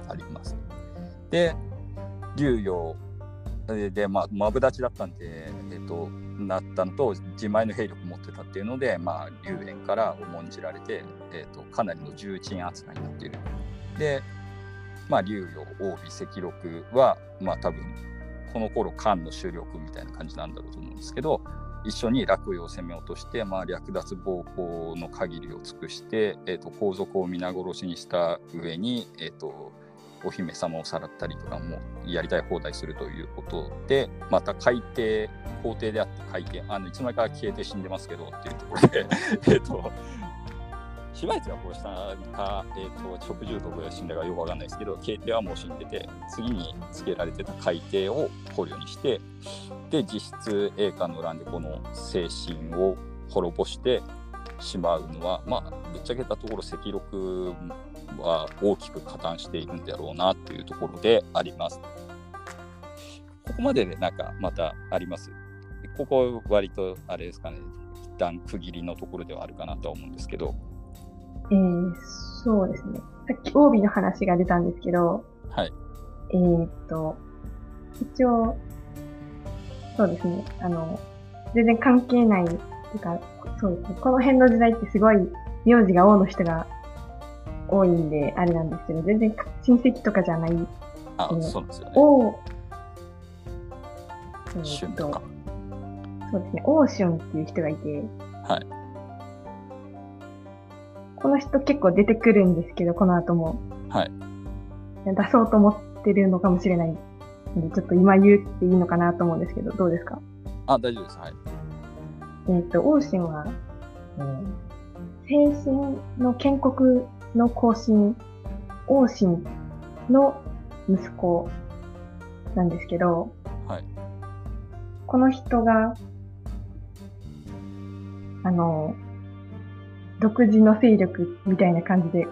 あります。で竜陽で、まあ、マブダチだったんで、えっと、なったのと、自前の兵力持ってたっていうので、まあ、龍炎から重んじられて、えっと、かなりの重鎮扱いになっている。で、まあ、竜陽、王尾、赤禄は、まあ、多分、この頃、漢の主力みたいな感じなんだろうと思うんですけど、一緒に洛陽を攻め落として、まあ、略奪暴行の限りを尽くして、えーと、皇族を皆殺しにした上に、えーとお姫様をさらったりとかもやりたい放題するということで、また海底、皇帝であった海底、あのいつの間にか消えて死んでますけどっていうところで、えっと、芝居がこうしたか、えーと、食中毒で死んだかよくわかんないですけど、慶帝はもう死んでて、次につけられてた海底を捕虜にして、で、実質栄華の乱でこの精神を滅ぼしてしまうのは、まあ、ぶっちゃけたところ、赤禄は大きく加担しているんだろうなというところであります。ここまででなんかまたあります？ここ割とあれですかね、一旦区切りのところではあるかなとは思うんですけど。えー、そうですね。さっき OB の話が出たんですけど、はい。えー、っと、一応、そうですね、あの、全然関係ない、というか、そうですね、この辺の時代ってすごい名字が王の人が多いんで、あれなんですけど、全然親戚とかじゃない。あ、そうですよね。王、えー、とそうですね、オーシュンっていう人がいて、はい。この人結構出てくるんですけど、この後も。はい。出そうと思ってるのかもしれないので、ちょっと今言っていいのかなと思うんですけど、どうですか？あ、大丈夫です。はい。えっ、と、王神は、えー、精神の建国の更新、王神の息子なんですけど、はい。この人が、あの、独自の勢力みたいな感じで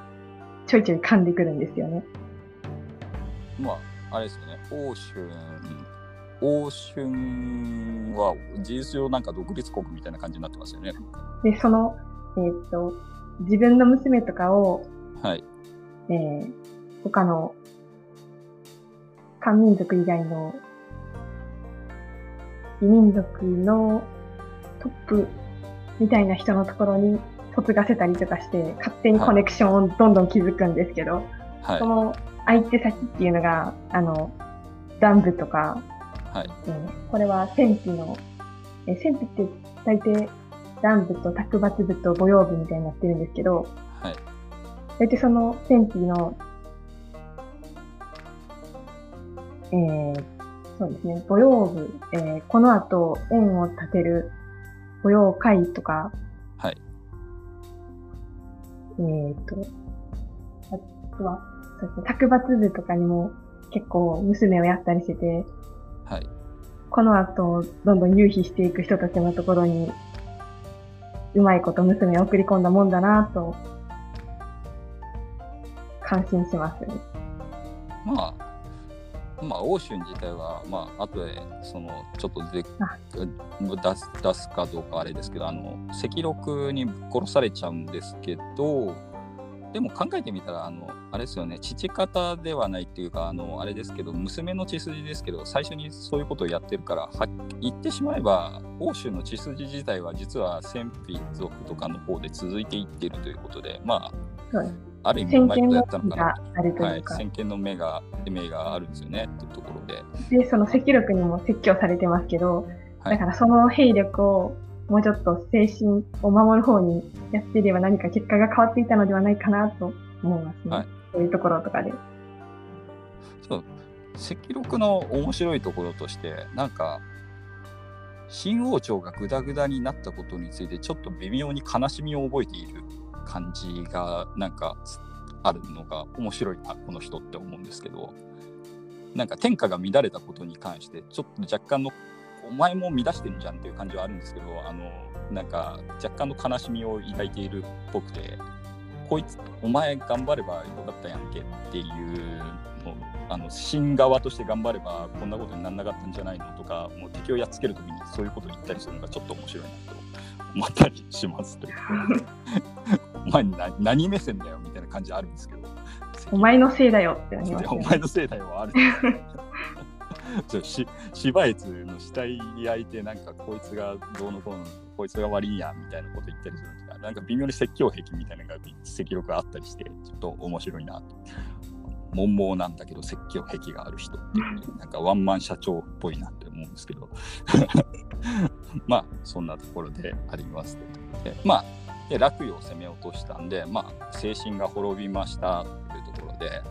ちょいちょい噛んでくるんですよね。まあ、あれですよね、欧春、欧春は事実上なんか独立国みたいな感じになってますよね。で、その、えー、っと、自分の娘とかを、はい。えー、他の漢民族以外の異民族のトップみたいな人のところに嫁がせたりとかして、勝手にコネクションをどんどん築くんですけど、はい、その相手先っていうのが、あの、ダンブとか、はい、えー、これは戦費の、えー、戦費って大抵乱部と卓抜部と母用部みたいになってるんですけど、はい、大体その戦費の、えー、そうですね、母用部、えー、この後円を立てる母用会とか、えっ、ー、と、あとは、そうですね、卓抜部とかにも結構娘をやったりしてて、はい。この後、どんどん優卑していく人たちのところに、うまいこと娘を送り込んだもんだなと、感心しますね。まあ、まあ、欧州自体は、まあ後でそのちょっとで出す出すかどうかあれですけどあの赤禄に殺されちゃうんですけどでも考えてみたらあのあれですよね父方ではないっていうかあのあれですけど娘の血筋ですけど最初にそういうことをやってるからは言ってしまえば欧州の血筋自体は実は戦費族とかの方で続いていってるということでまあ、はいある意味うまいことやったのかなはい、先見の目が目があるんですよねっていうところで。で、その赤力にも説教されてますけど、はい、だからその兵力をもうちょっと精神を守る方にやっていれば何か結果が変わっていたのではないかなと思いますね。はい、そういうところとかで。そう。赤力の面白いところとして、なんか、新王朝がグダグダになったことについてちょっと微妙に悲しみを覚えている感じがなんかあるのが面白いなこの人って思うんですけど。なんか天下が乱れたことに関してちょっと若干のお前も乱してんじゃんっていう感じはあるんですけどあのなんか若干の悲しみを抱いているっぽくてこいつお前頑張ればよかったやんけっていうのあの新側として頑張ればこんなことにならなかったんじゃないのとかもう敵をやっつけるときにそういうことを言ったりするのがちょっと面白いなと思ったりしますという。お前何目線だよみたいな感じあるんですけど。お前のせいだよって思います、ね、お前のせいだよある。ちょし芝越の死体焼いてなんかこいつがどうのこうのこいつが悪いやみたいなこと言ったりするとかなんか微妙に説教癖みたいなのが赤力があったりしてちょっと面白いなと。悶々なんだけど説教癖がある人っていう、ね、なんかワンマン社長っぽいなって思うんですけどまあそんなところでありますでまあで洛陽を攻め落としたんで、まあ、精神が滅びましたというところで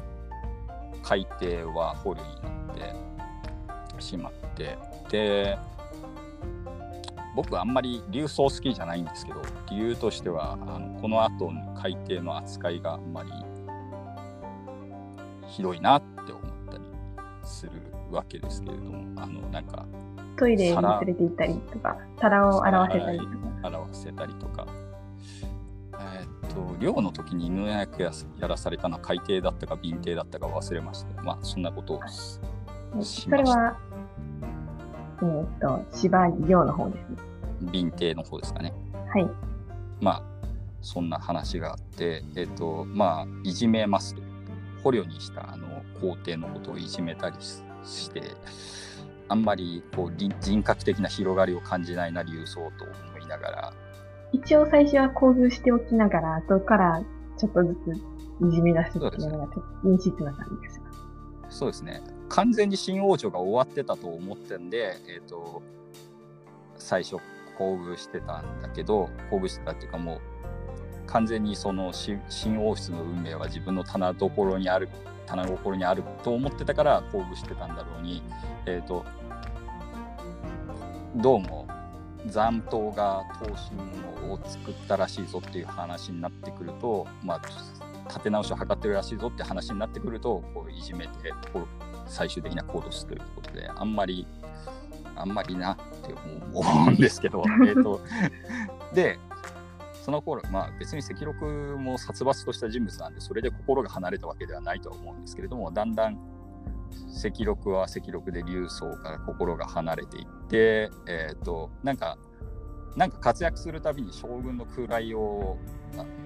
海底は捕虜になってしまってで僕はあんまり流走好きじゃないんですけど理由としてはあのこの後の海底の扱いがあんまりひどいなって思ったりするわけですけれどもあのなんかトイレに連れて行ったりとか皿を洗わせたりとか。洗わせたりとかと、漁の時に犬役ややらされたのは海底だったか便底だったか忘れました。まあ、そんなことをしました。それは、えー、っと、芝漁の方ですね。便底の方ですかね。はい。まあ、そんな話があって、えっ、と、まあ、いじめますと。捕虜にしたあの皇帝のことをいじめたりして、あんまりこう人格的な広がりを感じないな、流走と思いながら、一応最初は構図しておきながら、後からちょっとずついじめ出すっていうのがちょっと陰湿な感じがします。そうですね。完全に新王朝が終わってたと思ってんで、えっ、ー、と、最初、厚遇してたんだけど、厚遇してたっていうかもう、完全にその新王室の運命は自分の棚所にある、棚心にあると思ってたから厚遇してたんだろうに、えっ、ー、と、どうも残党が刀身を作ったらしいぞっていう話になってくると、まあ、立て直しを図ってるらしいぞって話になってくるとこういじめて最終的な行動するということであんまりあんまりなって思うんですけど えとでその頃まあ別に赤禄も殺伐とした人物なんでそれで心が離れたわけではないとは思うんですけれどもだんだん赤禄は赤禄で竜宗から心が離れていって、え、ー、となんかなんか活躍するたびに将軍の位を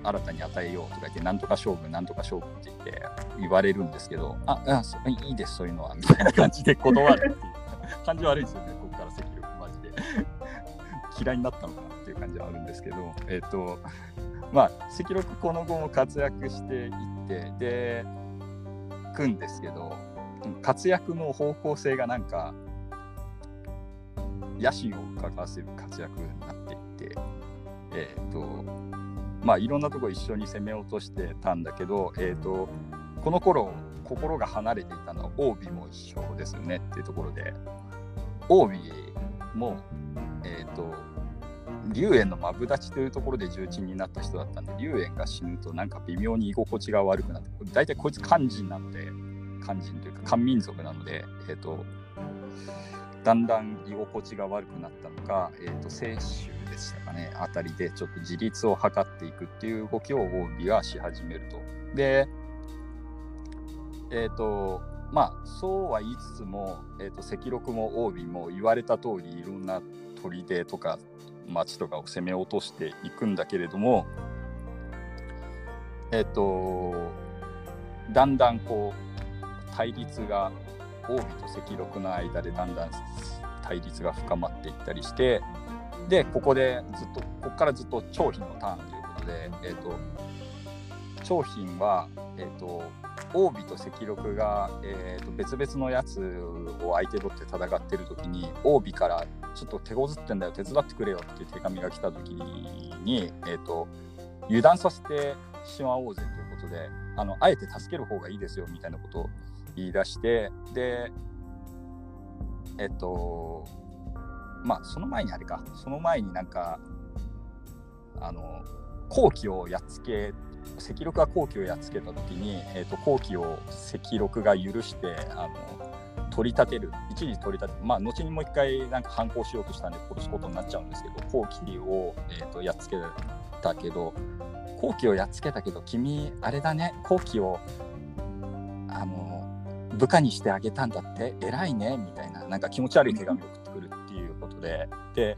新たに与えようとか言って、なんとか将軍、なんとか将軍って言って言われるんですけど、あ、あいいです、そういうのは、みたいな感じで断るっていう感じ悪いですよね、ここから赤力マジで。嫌いになったのかなっていう感じはあるんですけど、えっ、ー、と、まあ、赤力この後も活躍していって、で、くんですけど、活躍の方向性がなんか、野心をうかがわせる活躍になっていって、えっ、ー、と、まあいろんなとこ一緒に攻め落としてたんだけど、えっ、ー、と、この頃心が離れていたのはオービも一緒ですよねっていうところで、オービも、えっ、ー、と、龍炎のマブダチというところで重鎮になった人だったんで、龍炎が死ぬとなんか微妙に居心地が悪くなって、大体こいつ漢人なので、漢人というか漢民族なので、え、ー、と、だんだん居心地が悪くなったのか、えーと、清州でしたかね、あたりでちょっと自立を図っていくっていう動きをオービはし始めると。で、えっ、ー、と、まあ、そうは言いつつも、えーと、赤禄もオービも言われた通り、いろんな砦とか町とかを攻め落としていくんだけれども、えっ、ー、と、だんだんこう、対立が褒美と赤禄の間でだんだん対立が深まっていったりしてでここでずっとここからずっと長品のターンということで、えーと、長品は、えーと、王美と赤禄が、えーと、別々のやつを相手取って戦ってる時に王美からちょっと手こずってんだよ手伝ってくれよっていう手紙が来た時に、えー、と油断させてしまおうぜということであのあえて助ける方がいいですよみたいなことを言い出してでえっとまあその前にあれか。その前になんかあの後期をやっつけ赤禄が後期をやっつけた時に、えーと、後期を赤禄が許してあの取り立てる。一時取り立てまあ後にもう一回なんか反抗しようとしたんで殺すことになっちゃうんですけど後期を、えーとやっつけたけど後期をやっつけたけど君あれだね。後期をあの部下にしてあげたんだって偉いねみたいななんか気持ち悪い手紙を送ってくるっていうことで。で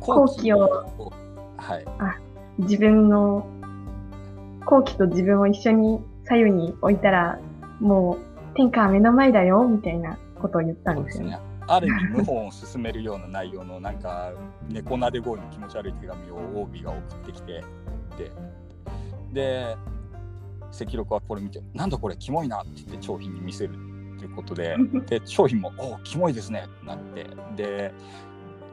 後期をはい。あ自分の後期と自分を一緒に左右に置いたらもう天下は目の前だよみたいなことを言ったんですよ。ね。ある意味謀反を進めるような内容のなんか猫なで声の気持ち悪い手紙を OB が送ってきてでで赤禄はこれ見て、なんだこれ、キモいなって言って商品に見せるっていうことで、で、商品も、おお、キモいですねってなって、で、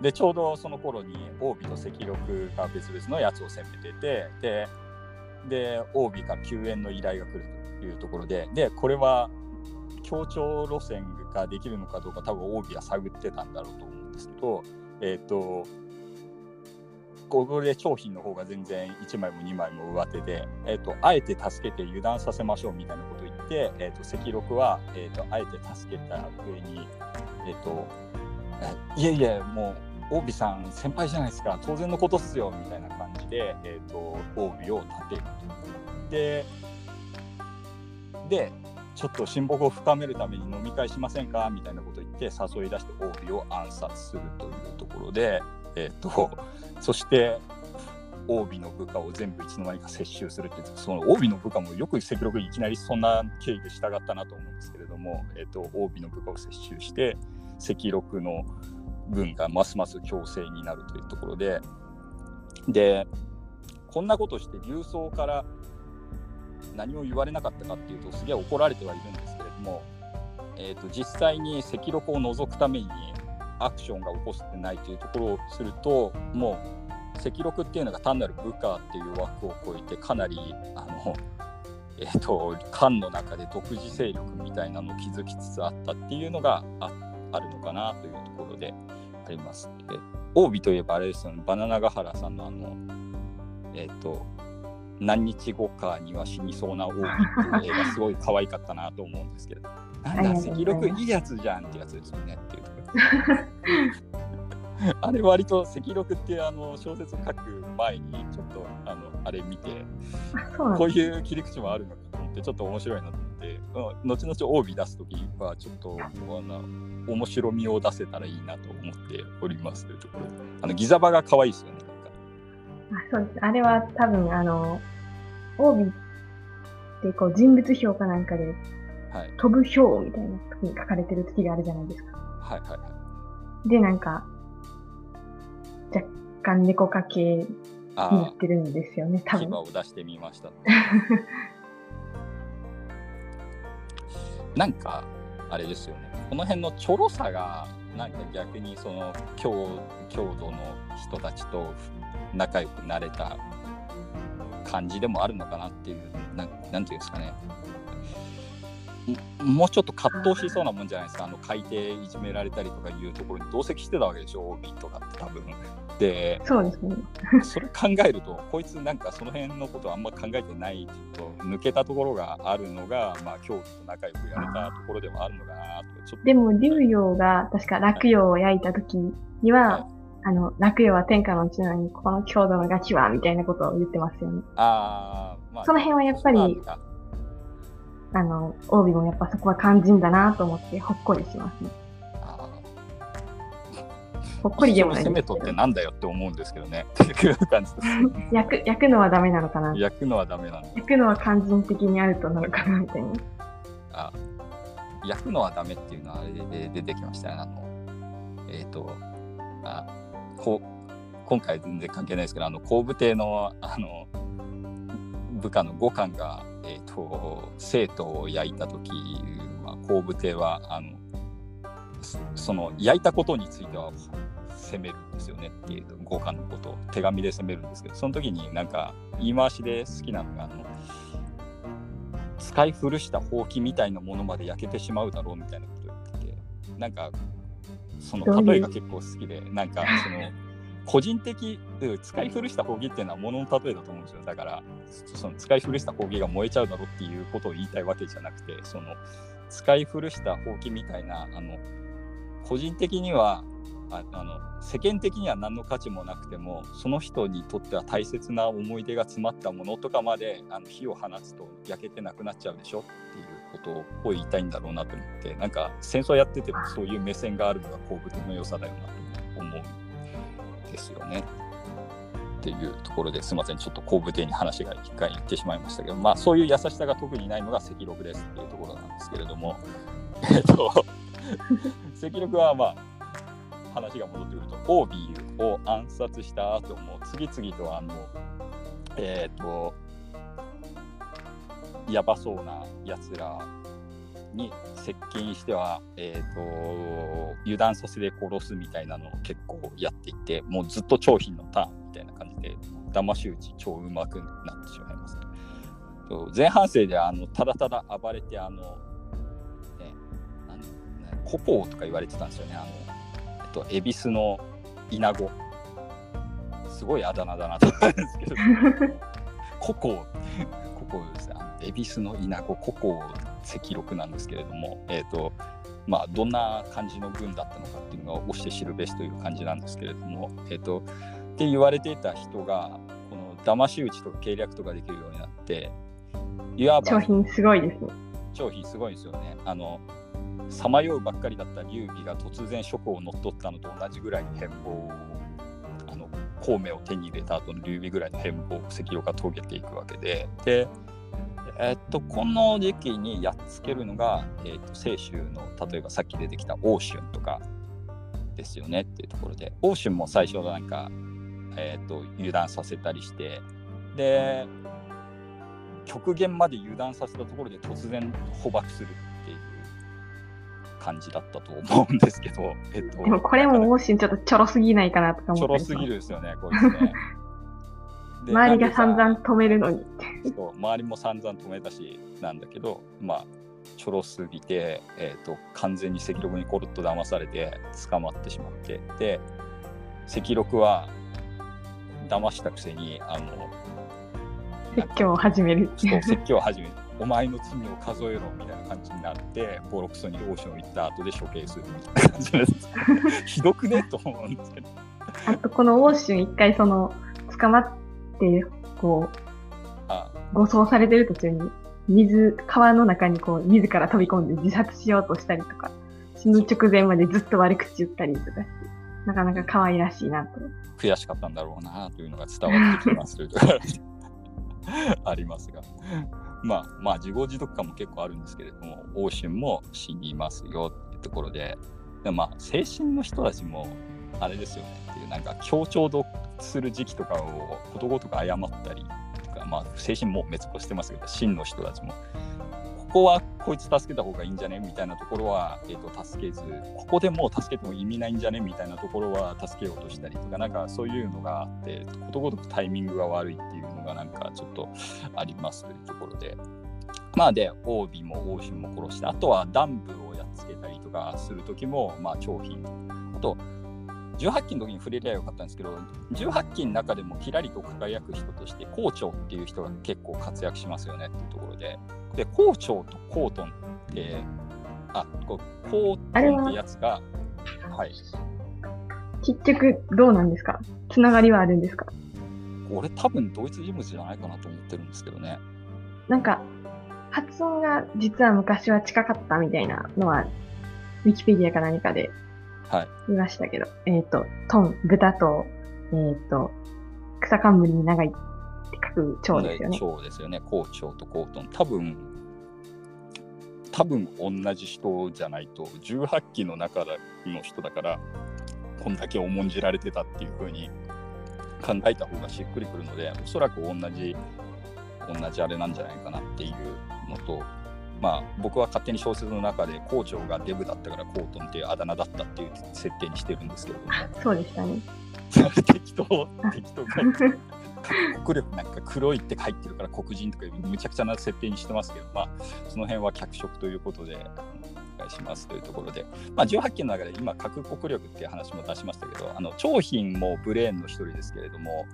で、ちょうどその頃に、オービと赤禄が別々のやつを攻めてて、で、で、オービから救援の依頼が来るというところで、で、これは協調路線ができるのかどうか、多分オービは探ってたんだろうと思うんですけど、えっ、ー、と、ここで商品の方が全然1枚も2枚も上手で、えーと、あえて助けて油断させましょうみたいなことを言って、えーと、赤禄は、えーと、あえて助けた上に、えー、といえいえもうオービさん先輩じゃないですか当然のことっすよみたいな感じで、えー、とオーを立てると。ででちょっと親睦を深めるために飲み会しませんかみたいなことを言って誘い出してオービを暗殺するというところで、えーとそしてオービの部下を全部いつの間にか接収するってそのオービの部下もよく赤禄いきなりそんな経緯で従ったなと思うんですけれども、えーと、オービの部下を接収して赤禄の軍がますます強勢になるというところででこんなことして流走から何も言われなかったかっていうとすげえ怒られてはいるんですけれども、えーと実際に赤禄を除くためにアクションが起こしてないというところをするともう赤禄っていうのが単なる部下っていう枠を超えてかなりあの、えーと、漢の中で独自勢力みたいなのを築きつつあったっていうのがああるのかなというところであります。で、帯といえばあれですよね、バナナガハラさんのあの、えっ、ー、と、何日後かには死にそうな帯っていう映画すごい可愛かったなと思うんですけど、なんだ、赤録いいやつじゃんってやつですよねっていうところ。あれ割と赤録ってあの小説書く前にちょっとあのあれ見てこういう切り口もあるのかと思ってちょっと面白いなと思って後々帯出す時はちょっとあの面白みを出せたらいいなと思っておりますというところであのギザバが可愛いですよねあそうです。あれは多分、あの、帯ってこう人物評かなんかで、はい、飛ぶ表みたいな時に書かれてる時があるじゃないですか。はいはいはい。で、なんか、若干猫かけになってるんですよね、多分。牙を出してみました。なんか、あれですよね。この辺のちょろさが、なんか逆にその強強度の人たちと仲良くなれた感じでもあるのかなっていうななんていうんですかねもうちょっと葛藤しそうなもんじゃないですか。あの海底いじめられたりとかいうところに同席してたわけでしょ OB とかって多分。でそうですね。それ考えるとこいつなんかその辺のことあんま考えてないちょっと抜けたところがあるのがまあ京都と仲良くやれたところではあるのかなとちょっと。でも竜陽が確か落葉を焼いた時には、はい。あの、楽よは天下のうちなのに、この強度のガキは、みたいなことを言ってますよね。ああ、まあ、その辺はやっぱり、あの、帯もやっぱそこは肝心だなと思って、ほっこりしますね。ほっこりでもない攻めとってなんだよって思うんですけどね。焼く、焼くのはダメなのかな焼くのはダメなの焼くのは肝心的にアウトなのかなみたいな。あ焼くのはダメっていうのはあれで出てきましたね。あの、えっ、ー、と、あこ今回全然関係ないですけどあの後部艇のあの部下の五官が、えーと、生徒を焼いた時は後部艇はあのその焼いたことについては責めるんですよねっていう五感のことを手紙で責めるんですけどその時になんか言い回しで好きなのがあの使い古したほうきみたいなものまで焼けてしまうだろうみたいなことを言っててなんかその例えが結構好きで、なんかその個人的、使い古したほうきっていうのはもの例えだと思うんですよ。だから、その使い古したほうきが燃えちゃうだろうっていうことを言いたいわけじゃなくて、その使い古したほうきみたいな、あの個人的にはああの世間的には何の価値もなくてもその人にとっては大切な思い出が詰まったものとかまであの火を放つと焼けてなくなっちゃうでしょっていうことを言いたいんだろうなと思ってなんか戦争やっててもそういう目線があるのが後部の良さだよなと思うですよね。っていうところですみませんちょっと後部艇に話が一回行ってしまいましたけどまあそういう優しさが特にないのが赤六ですっていうところなんですけれども えっと赤六はまあ話が戻ってくると、オービーを暗殺した後も次々とあの、えっ、ー、と、やばそうなやつらに接近しては、えーと、油断させて殺すみたいなのを結構やっていてもうずっと商品のターンみたいな感じで騙し討ち超うまくなってしまいます、前半生であのただただ暴れてあの、ね、あのねコポーとか言われてたんですよね。あのと恵比寿のイナゴすごいあだ名だなと思うんですけど。ココココですね恵比寿のイナゴココ赤六なんですけれどもえっ、ー、とまあどんな感じの軍だったのかっていうのが押して知るべしという感じなんですけれどもえっ、ー、とって言われていた人がこの騙し討ちとか計略とかできるようになっていわば商品すごいです商品すごいですよね。あのさまようばっかりだった劉備が突然諸侯を乗っ取ったのと同じぐらいの変貌あの孔明を手に入れた後の劉備ぐらいの変貌を関岡が遂げていくわけで。で、えっとこの時期にやっつけるのが、えっと清州の例えばさっき出てきた欧春とかですよねっていうところで欧春も最初なんか、えっと油断させたりしてで極限まで油断させたところで突然捕獲する感じだったと思うんですけど、えっと、でもこれも王神ちょっとちょろすぎないかなとか思ってちょろすぎるですよね、これね。周りが散々止めるのに。そう周りも散々止めたしなんだけどまあちょろすぎて、えーと、完全に赤禄にコロッと騙されて捕まってしまって。で赤禄は騙したくせにあの説教を始める。そう説教を始める。お前の罪を数えろみたいな感じになってボロクソにオーション行った後で処刑するみたいな感じです。ひどくね？と思うんですけど。あとこのオーシュン一回その捕まってこう護送されてる途中に水、川の中にこう、自ら飛び込んで自殺しようとしたりとか、死ぬ直前までずっと悪口言ったりとかして、なかなか可愛らしいなと。悔しかったんだろうなというのが伝わってきますと ありますが。まあ、まあ、自業自得感も結構あるんですけれども、欧春も死にますよってところで、でまあ、精神の人たちも、あれですよねっていう、なんか強調する時期とかをことごとく謝ったりとかまあ、精神も滅亡してますけど、真の人たちも、ここはこいつ助けた方がいいんじゃねみたいなところは、えーと、助けず、ここでもう助けても意味ないんじゃねみたいなところは助けようとしたりとか、なんかそういうのがあって、ことごとくタイミングが悪いっていうのがなんかちょっとありますというところで。まあで、オービもオーシュンも殺して、あとはダンブをやっつけたりとかする時も、まあ、長品。あと、18期の時に触れりゃよかったんですけど、18期の中でもきらりと輝く人として、校長っていう人が結構活躍しますよねっていうところで、で、校長とコートンって、あ、こうコートンってやつが、はい。結局どうなんですか？つながりはあるんですか？俺多分同一人物じゃないかなと思ってるんですけどね。なんか、発音が実は昔は近かったみたいなのは、ウィキペディアか何かではい。見ましたけど、えっ、ー、と、トン、豚と、えっ、ー、と、草冠に長いって書く蝶ですよね。蝶ですよね。校長とコートン。多分、多分同じ人じゃないと、18期の中の人だから、こんだけ重んじられてたっていうふうに考えた方がしっくりくるので、おそらく同じ、同じあれなんじゃないかなっていうのと、まあ、僕は勝手に小説の中で校長がデブだったからコートンっていうあだ名だったっていう設定にしてるんですけど。もそうでしたね。適当適当。国力なんか黒いって書いてるから黒人とかむちゃくちゃな設定にしてますけど、まあ、その辺は脚色ということでお願いしますというところで、まあ、18期の中で今核国力っていう話も出しましたけどあの長品もブレーンの一人ですけれども、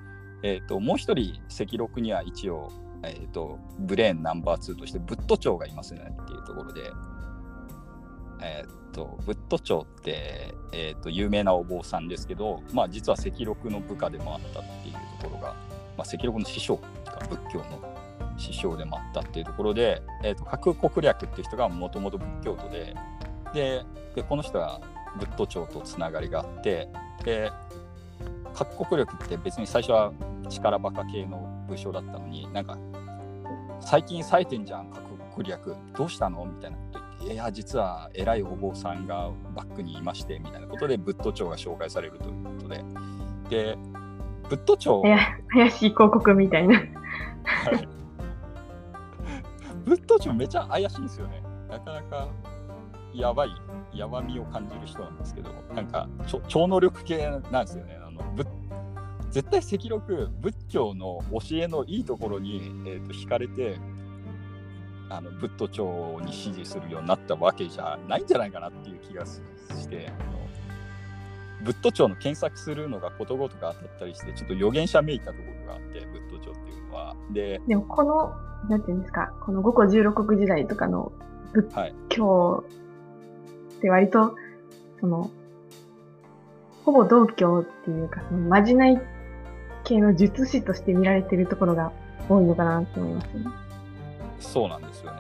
えーともう一人赤禄には一応えーと、ブレーンナンバー2としてブッド長がいますねっていうところで、えーと、ブッド長って、えーと、有名なお坊さんですけど、まあ、実は赤禄の部下でもあったっていうところが、まあ、赤禄の師匠か仏教の師匠でもあったっていうところで、えー、と核国略っていう人がもともと仏教徒でででこの人はブッド長とつながりがあってで核国力って別に最初は力バカ系の武将だったのになんか最近冴えてんじゃん、核国略。どうしたの？みたいなこと言って、いや、実は偉いお坊さんがバックにいまして、みたいなことで、ブッド長が紹介されるということで。で、ブッド長。怪しい広告みたいな。はい。ブッド長めちゃ怪しいんですよね。なかなかやばい、やばみを感じる人なんですけど、なんか超能力系なんですよね。あの絶対赤禄仏教の教えのいいところに、えーと、惹かれてあの仏徒長に支持するようになったわけじゃないんじゃないかなっていう気がして仏徒長の検索するのがことごとく当たったりしてちょっと予言者めいたところがあって仏徒長っていうのは。ででもこのなんていうんですかこの五個十六国時代とかの仏教って割と、はい、そのほぼ道教っていうかそのまじない系の術師として見られてるところが多いのかなと思いますね。そうなんですよね。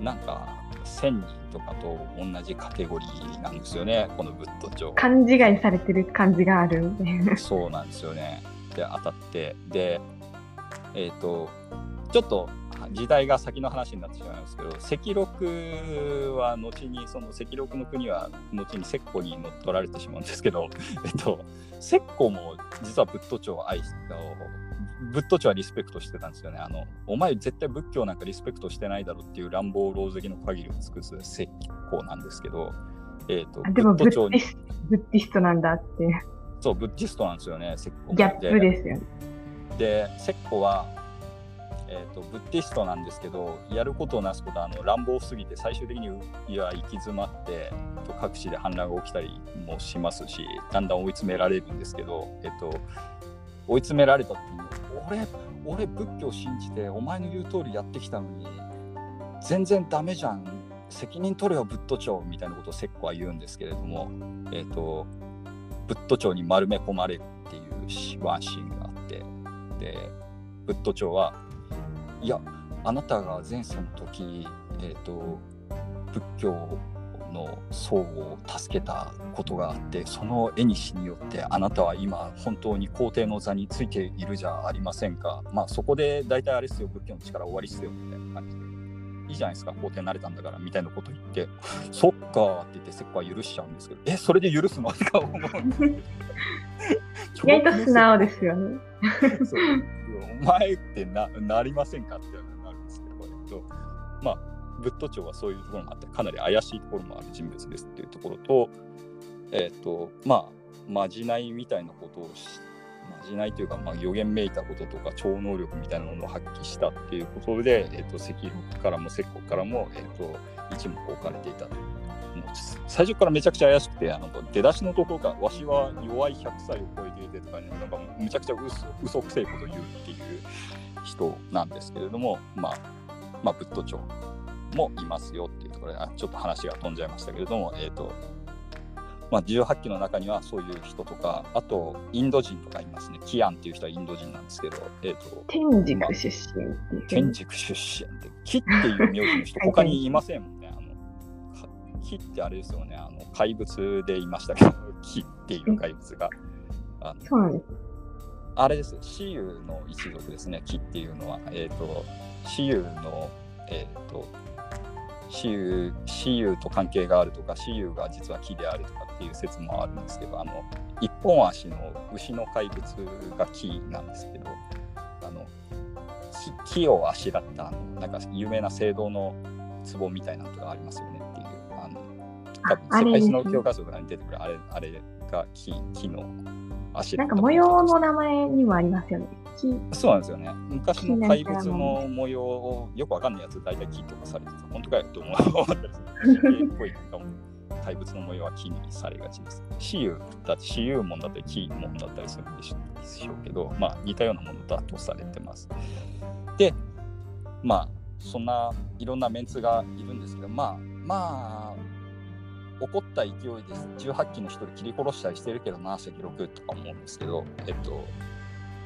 なんか、1000人とかと同じカテゴリーなんですよね、このブッド帳。勘違いされてる感じがあるそうなんですよね。で、当たって、で、えっ、ー、と、ちょっと時代が先の話になってしまいますけど赤禄は後にその赤禄の国は後に石膏に乗っ取られてしまうんですけど、えっと、石膏も実は仏徒長を愛した仏徒長はリスペクトしてたんですよね。あのお前絶対仏教なんかリスペクトしてないだろっていう乱暴老石の限りを尽くす石膏なんですけど、えーと、でも仏徒長にブッディストなんだって。そう、ブッディストなんですよね、石膏ギャップですよね。で、石膏はえーと、ブッディストなんですけどやることをなすことはあの乱暴すぎて最終的にいや行き詰まってと各地で反乱が起きたりもしますしだんだん追い詰められるんですけど、えーと、追い詰められた時に俺俺仏教信じてお前の言う通りやってきたのに全然ダメじゃん責任取れよブッド長みたいなことをセッコは言うんですけれども、えーと、ブッド長に丸め込まれるっていうワンシーンがあってでブッド長はいやあなたが前世の時、えーと、仏教の僧を助けたことがあってその絵にしによってあなたは今本当に皇帝の座についているじゃありませんか。まあそこで大体あれっすよ仏教の力終わりっすよみたいな感じで。いいじゃないですか皇帝になれたんだからみたいなこと言って。そっかって言ってセッコは許しちゃうんですけどえそれで許すの？とか思う 意外と素直ですよね。そうお前ってななりませんかってなるんですけど、えっと、まあ、ブッド長はそういうところもあって、かなり怪しいところもある人物ですっていうところと、えっと、まあ、まじないみたいなことをし、まじないというか、まあ、予言めいたこととか、超能力みたいなものを発揮したっていうことで、えっと、赤禄からも石国からも、えっと、一目置かれていたと。最初からめちゃくちゃ怪しくて、あの出だしのところが、わしは弱い100歳を超えていてとか、ね、なんかむちゃくちゃ嘘嘘くせえこと言うっていう人なんですけれども、まあ、まあ、ブッド長もいますよっていうところで、あちょっと話が飛んじゃいましたけれども、えっ、ー、と、まあ、18期の中にはそういう人とか、あと、インド人とかいますね。キアンっていう人はインド人なんですけど、えっ、ー、と、天竺出身、まあ、天竺出身って、キっていう名字の人、他にいませんもん木ってあれですよね、あの怪物でいましたけど、木っていう怪物が。あそうなんです。あれです、シユの一族ですね、木っていうのは。えっ、ー、と、シユの、えっ、ー、と、シユ、シユと関係があるとか、シユが実は木であるとかっていう説もあるんですけど、あの、一本足の牛の怪物が木なんですけど、あの、木をあしらったあの、なんか有名な聖堂の壺みたいなのがありますよね世界史の教科書とかに出てくるあれ、あれが木木の足なんか模様の名前にもありますよね。そうなんですよね。昔の怪物の模様をよくわかんないやつ、大体木とかされてた。本当かよと思ったりする。っぽいかも。怪物の模様は木にされがちです。私有だって私有門だったり木門だったりするんでしょうけど、まあ似たようなものだとされてます。で、まあそんないろんなメンツがいるんですけど、まあまあ怒った勢いで18機の1人切り殺したりしてるけどな赤6とか思うんですけどえっと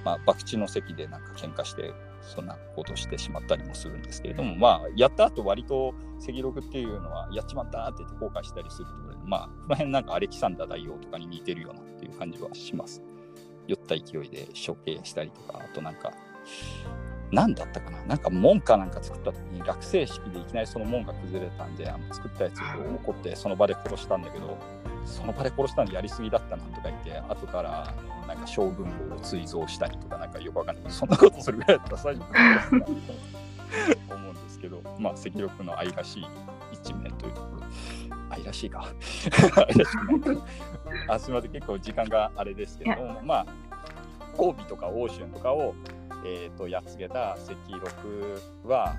まあ博打の席でなんか喧嘩してそんなことしてしまったりもするんですけれどもまあやった後割と赤6っていうのはやっちまったって言って後悔したりするところでまあこの辺なんかアレキサンダー大王とかに似てるようなっていう感じはします。酔った勢いで処刑したりとかあとなんか何だったかな？なんか門かなんか作った時に落成式でいきなりその門が崩れたんであの作ったやつを怒ってその場で殺したんだけどその場で殺したのやりすぎだったなとか言って後からなんか将軍号を追贈したりとかなんかよくわかんない。そんなことするぐらいだったら最初から思うんですけどまあ赤力の愛らしい一面というところ。愛らしいか。愛らしくない あすみません。結構時間があれですけどまあ交尾とか欧州とかをえーと、やっつけた赤六は、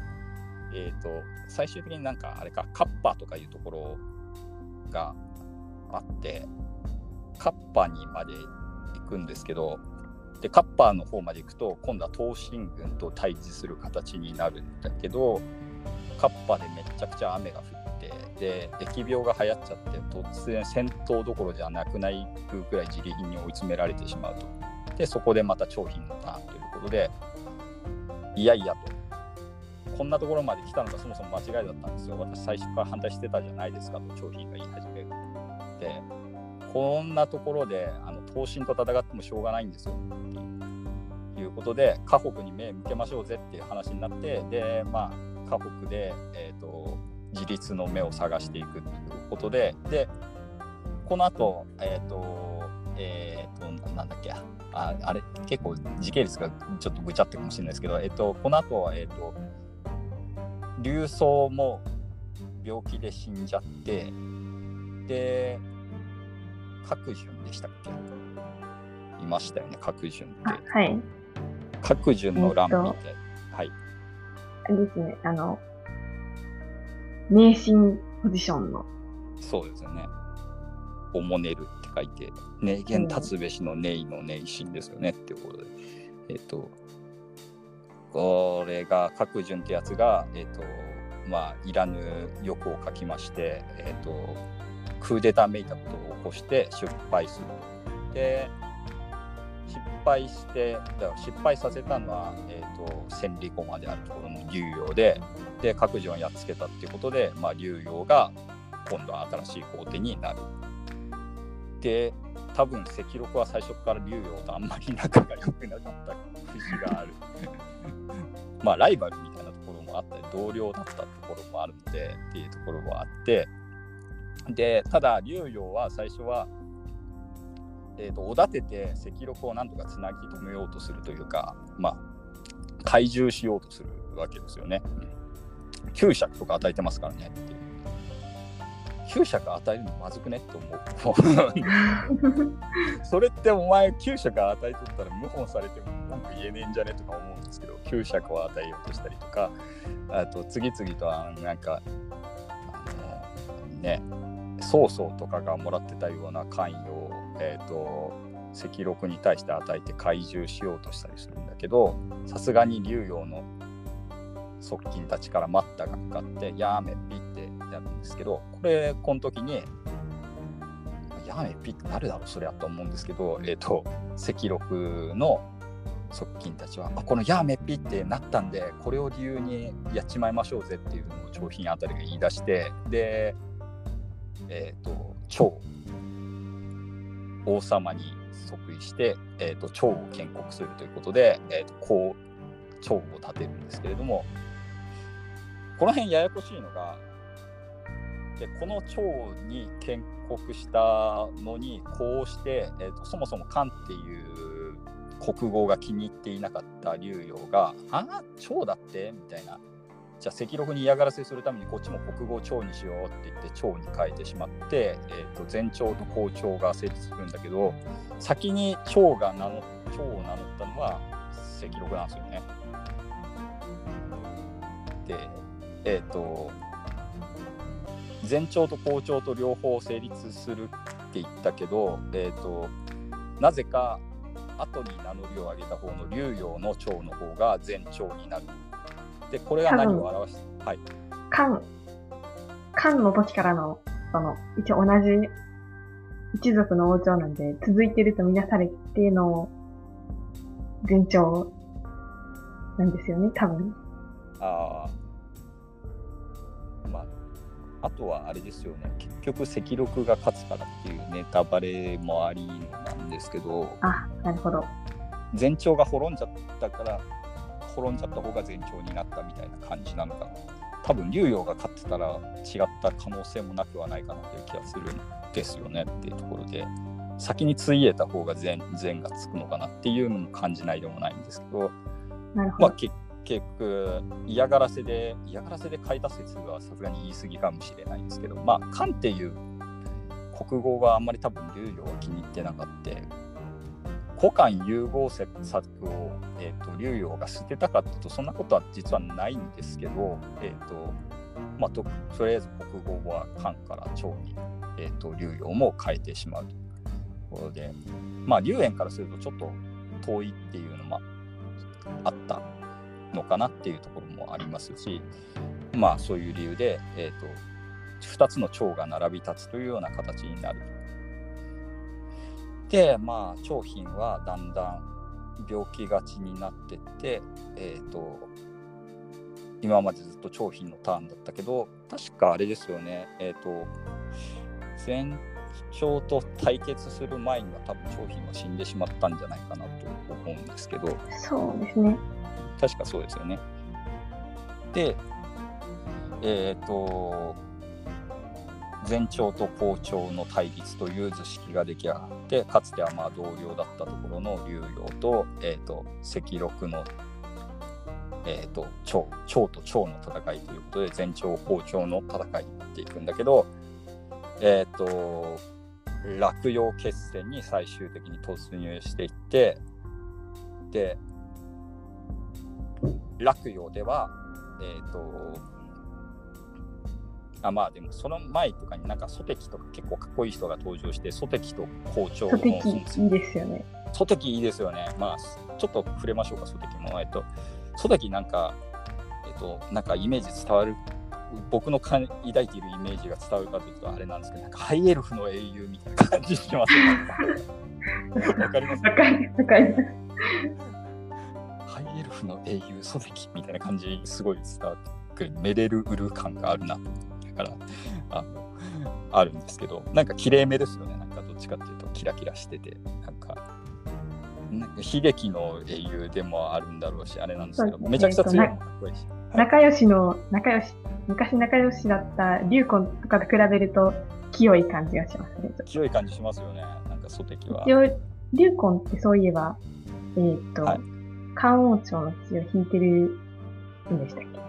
えーと、最終的になんかあれかカッパーとかいうところがあってカッパーにまで行くんですけどでカッパーの方まで行くと今度は東進軍と対峙する形になるんだけどカッパーでめちゃくちゃ雨が降ってで疫病が流行っちゃって突然戦闘どころじゃなくなるぐらい自利品に追い詰められてしまうと。でそこでまた商品のターンということで、いやいやと。こんなところまで来たのがそもそも間違いだったんですよ。私最初から反対してたじゃないですかと、商品が言い始める。で、こんなところで、あの、東進と戦ってもしょうがないんですよ。ということで、家北に目向けましょうぜっていう話になって、で、まあ、家北で、え、ー、と、自立の目を探していくということで、で、この後、えっ、ー、と、えっ、ー、と、なんだっけ、ああれ、結構時系列がちょっとぐちゃってかもしれないですけど、えっと、この後は、えっと、竜僧も病気で死んじゃって、で、各順でしたっけいましたよね、各順って。はい。各順の乱見て、はい。あれですね、あの、名神ポジションの。そうですよね。おもねるって書いて、名言立つべしのネイのネイシンですよねっていうことで。えっ、ー、と、これが各順ってやつが、えっ、ー、と、まあ、いらぬ欲を書きまして、えっ、ー、と、クーデターめいたことを起こして失敗する。で、失敗して、だから失敗させたのは、えーと、千里駒であるところの竜陽で、で、各自をやっつけたっていうことで、まあ、竜陽が今度は新しい皇帝になる。で、多分赤禄は最初から竜陽とあんまり仲が良くなかった節がある。まあ、ライバルみたいなところもあったり、同僚だったところもあるので、っていうところもあって、で、ただ、竜陽は最初は、えーと、おだてて赤禄をなんとかつなぎ止めようとするというか、まあ、懐柔しようとするわけですよね。9尺とか与えてますからねっていう。9尺与えるのまずくねって思う。それってお前9尺与えとったら謀反されても文句言えねえんじゃねとか思うんですけど9尺を与えようとしたりとかあと次々となんかあのね曹操とかがもらってたような関与をえーと、赤禄に対して与えて懐柔しようとしたりするんだけどさすがに竜陽の側近たちから待ったがかかって「やめぴ」ってやるんですけどこれこの時に「やめぴ」ってなるだろうそりゃと思うんですけど、えーと、赤禄の側近たちは「あこのやめっぴ」ってなったんでこれを理由にやっちまいましょうぜっていうのを長品あたりが言い出してでえっ、ー、と長王様に即位して、えーと、長を建国するということで、えーと、こう長を立てるんですけれどもこの辺ややこしいのがでこの長に建国したのにこうして、えーと、そもそも漢っていう国語が気に入っていなかった竜陽が「ああ長だって?」みたいなじゃあ赤禄に嫌がらせするためにこっちも国語長にしようって言って長に変えてしまって、えー、と前長と後長が成立するんだけど先に長が名乗長を名乗ったのは赤禄なんですよね。でえっ、ー、と前長と後長と両方成立するって言ったけど、えーと、なぜか後に名乗りを上げた方の竜陽の長の方が前長になるで、これが何を表すはい。漢、漢の時からの、その、一応同じ一族の王朝なんで、続いてるとみなされての前兆なんですよね、多分。ああ。まあ、あとはあれですよね、結局赤禄が勝つからっていうネタバレもありなんですけど、あ、なるほど。前兆が滅んじゃったから、転んじゃった方が前兆になったみたいな感じなのかな。多分竜陽が勝ってたら違った可能性もなくはないかなという気がするんですよねっていうところで。先についえた方が善善がつくのかなっていうのも感じないでもないんですけど。まあ結局嫌がらせで嫌がらせで書いた説はさすがに言い過ぎかもしれないんですけどまあ漢っていう国語があんまり多分竜陽は気に入ってなかった。古漢融合策を、えーと、竜陽が捨てたかというとそんなことは実はないんですけど、えーとまあ、ととりあえず国語は漢から長に、えーと、竜陽も変えてしまうというころで、まあ、龍炎からするとちょっと遠いっていうのもあったのかなっていうところもありますし、まあ、そういう理由で、えーと、2つの長が並び立つというような形になる。でまあ商品はだんだん病気がちになってって、えーと、今までずっと商品のターンだったけど確かあれですよね。えっ、ー、と前兆と対決する前には多分商品は死んでしまったんじゃないかなと思うんですけど。そうですね。確かそうですよね。でえっ、ー、と前朝と後朝の対立という図式が出来上がってかつてはまあ同僚だったところの竜陽と,、えーと、赤禄の、えーと、長長と長の戦いということで前朝後朝の戦いになっていくんだけど、えっ、ー、と落葉決戦に最終的に突入していってで落葉では、えっ、ー、と、あまあでもその前とかになんかソテキとか結構かっこいい人が登場してソテキと校長のソテキいいですよね。ソテキいいですよね。まあちょっと触れましょうかソテキも。えっとソテキなんかえっとなんかイメージ伝わる僕のか抱いているイメージが伝わるかというとあれなんですけどなんかハイエルフの英雄みたいな感じしますよね。わかります。わかりますエルフの英雄ソテキみたいな感じすごい伝わってくるメレルウル感があるなからあのあるんですけどなんか綺麗めですよねなんかどっちかっていうとキラキラしててなんか悲劇の英雄でもあるんだろうしあれなんですけど、ね、めちゃくちゃ強いかっこいいし、仲良しの仲良し昔仲良しだったリュウコンとかと比べると清い感じがしますね。清い感じしますよねなんかソテキは。一応リュウコンってそういえばえっ、ー、と、はい、漢王朝の血を引いてるんでしたっけ？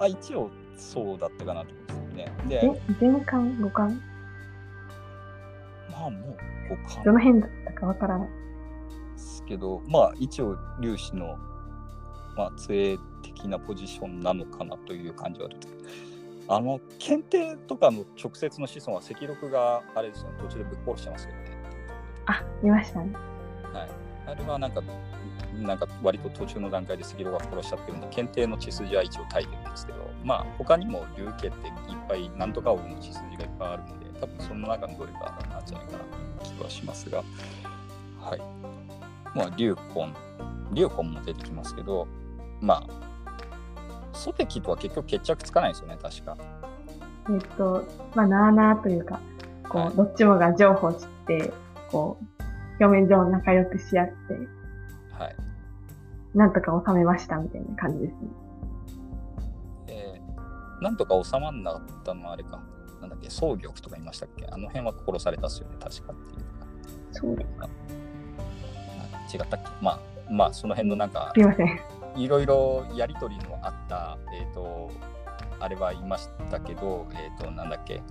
あ一応そうだったかなと思うんですよね。で、前巻、五巻？まあもう五巻。どの辺だったかわからない。ですけど、まあ一応粒子の、まあ、杖的なポジションなのかなという感じはあの、検定とかの直接の子孫は赤禄があれですよね、途中でぶっ殺してますよね。あ、見ましたね。はい。あれはなんか、なんか割と途中の段階で杉戸が殺しちゃってるんで、検定の血筋は一応耐えてるんですけど、まあ他にも流家っていっぱいなんとか王の血筋がいっぱいあるので、多分その中のどれかなんじゃないかなという気はしますが、はい。まあ、龍魂、龍魂も出てきますけど、まあ、ソテキとは結局決着つかないですよね、確か。えっと、まあ、なあなあというか、こう、はい、どっちもが情報知って、こう、表面上仲良くし合って、はい。なんとか収めましたみたいな感じですね。えー、なんとか収まんなかったのはあれか。なんだっけ、総玉とか言いましたっけ？あの辺は殺されたっすよね、確かっていうそうですか。違ったっけ？まあ、まあ、その辺のなんか、すいません。いろいろやりとりのあった、えっ、ー、と、あれは言いましたけど、えっ、ー、と、なんだっけ、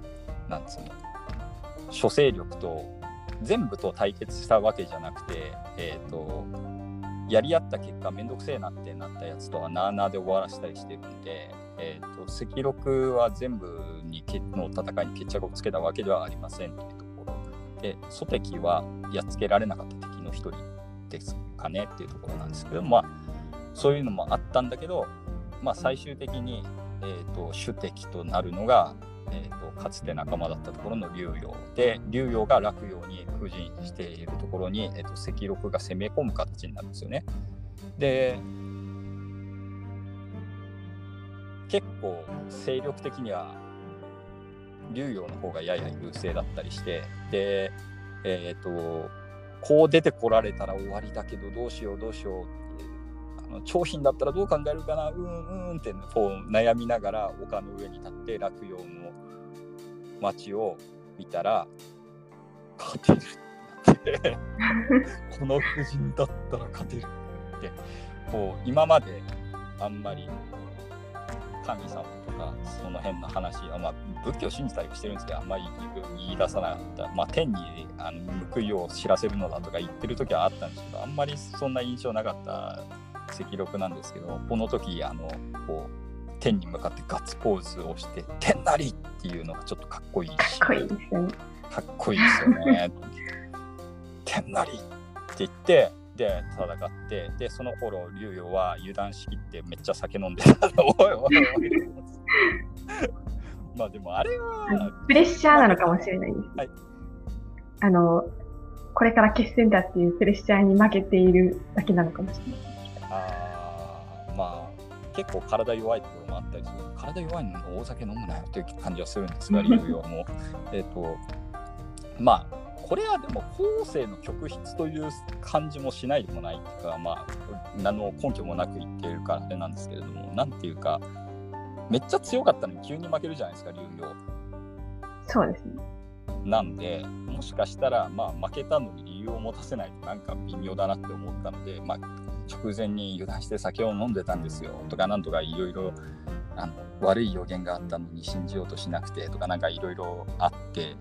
なんつうの、諸勢力と全部と対決したわけじゃなくて、えっ、ー、と、やり合った結果、めんどくせえなってなったやつとはなあなあで終わらせたりしてるんで、えーと、赤禄は全部にの戦いに決着をつけたわけではありませんというところ。で、ソテキはやっつけられなかった敵の一人ですかねっていうところなんですけど、まあ、そういうのもあったんだけど、まあ、最終的に、えーと主敵となるのが、えーと、かつて仲間だったところの竜陽で竜陽が落陽に布陣しているところに、えーと、赤禄が攻め込む形になるんですよね。で結構勢力的には竜陽の方がやや優勢だったりしてでえっ、ー、とこう出てこられたら終わりだけどどうしようどうしようあの長品だったらどう考えるかな？うんうんってこう悩みながら丘の上に立って落葉の街を見たら勝てるって この夫人だったら勝てるってこう今まであんまり神様とかその辺の話は、まあ、仏教を信じたりしてるんですけどあんまり言い出さなかった、まあ、天にあの報いを知らせるのだとか言ってる時はあったんですけどあんまりそんな印象なかった赤録なんですけどこの時あのこう天に向かってガッツポーズをして「天なり!」っていうのがちょっとかっこいいしかっこいいですよね。かっこいいですよね天なりって言ってで戦ってでその頃竜陽は油断しきってめっちゃ酒飲んでたまあでもあれはプレッシャーなのかもしれないです、はい、あのこれから決戦だっていうプレッシャーに負けているだけなのかもしれないああまあ結構体弱いところもあったりする体弱いのに大酒飲むなよっていう感じはするんですが、竜陽 も。えっと、まあ、これはでも後世の曲筆という感じもしないでもないというか、まあ、何の根拠もなく言っているからあれなんですけれども、なんていうか、めっちゃ強かったのに急に負けるじゃないですか、竜陽。そうですね。なんで、もしかしたら、まあ、負けたのに理由を持たせないとなんか微妙だなって思ったので、まあ、直前に油断して酒を飲んでたんですよ。とかなんとかいろいろ悪い予言があったのに信じようとしなくてとかなんかいろいろあって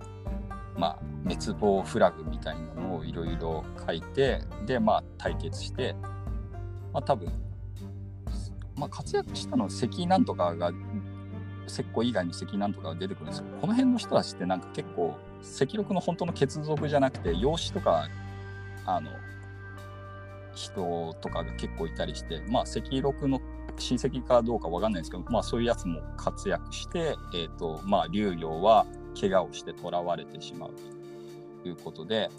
まあ滅亡フラグみたいなのをいろいろ書いてでまあ対決してまあ多分まあ、活躍したのは関なんとかが石膏以外に関なんとかが出てくるんですけどこの辺の人たちってなんか結構赤禄の本当の血族じゃなくて養子とかあの人とかが結構いたりしてまあ赤禄の親戚かどうかわかんないですけど、まあ、そういうやつも活躍して、えーとまあ、竜陽は怪我をして囚われてしまうということで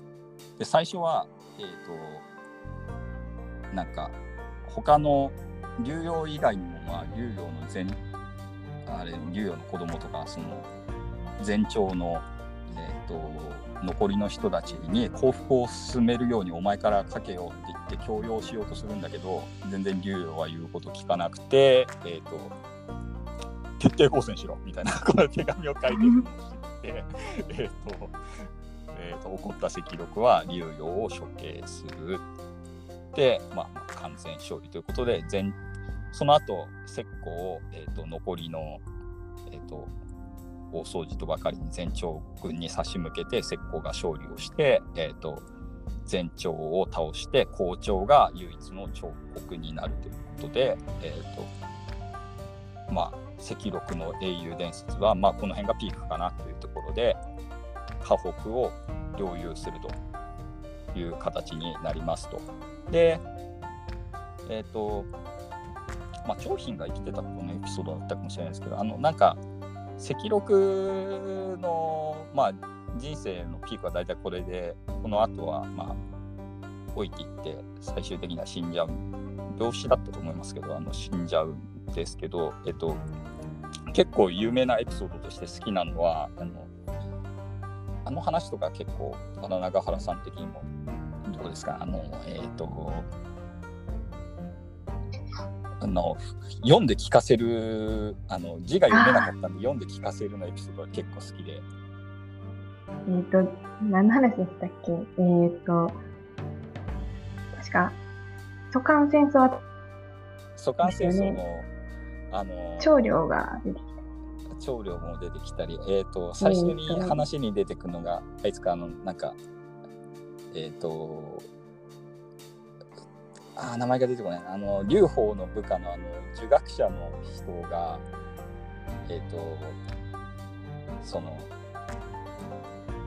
で最初は、えっ、ー、となんか他の竜陽以外にも、まあ、竜陽の前あれ竜陽の子供とかその前朝の、えーと、残りの人たちに幸福を進めるようにお前からかけようって言って強要しようとするんだけど全然竜陽は言うこと聞かなくて、えーと、徹底抗戦しろみたいなこの手紙を書いてるのを知ってえっと、えーと、怒った赤禄は竜陽を処刑する。で、まあ、完全勝利ということで全その後石膏を、えーと、残りの、えーと、大掃除とばかりに前朝軍に差し向けて石膏が勝利をして、えーと、前朝を倒して校長が唯一の彫刻になるということで、えーとまあ、赤禄の英雄伝説は、まあ、この辺がピークかなというところで河北を領有するという形になりますと。で、えっ、ー、と、まあ、長品が生きてたこのエピソードだったかもしれないですけど、あの、なんか、赤禄の、まあ、人生のピークは大体これで、この後は、まあ、老いていって、最終的には死んじゃう。病死だったと思いますけど、あの死んじゃうんですけど、えっと、結構有名なエピソードとして好きなのは、あのあの話とか結構、長原さん的にもどうですか？あの、えっ、と、あの読んで聞かせるあの字が読めなかったんで読んで聞かせるのエピソードは結構好きで。えっ、と、何の話でしたっけ？えっ、ー、と、確か、蘇韓戦争は、蘇韓戦争の、あの、長領が出てきた。長領も出てきたり、えっ、ー、と、最初に話に出てくるのが、あいつか、あの、なんか、えっ、ー、と、あ名前が出てこない。あの、劉邦の部下のあの、儒学者の人が、えっ、ー、と、その、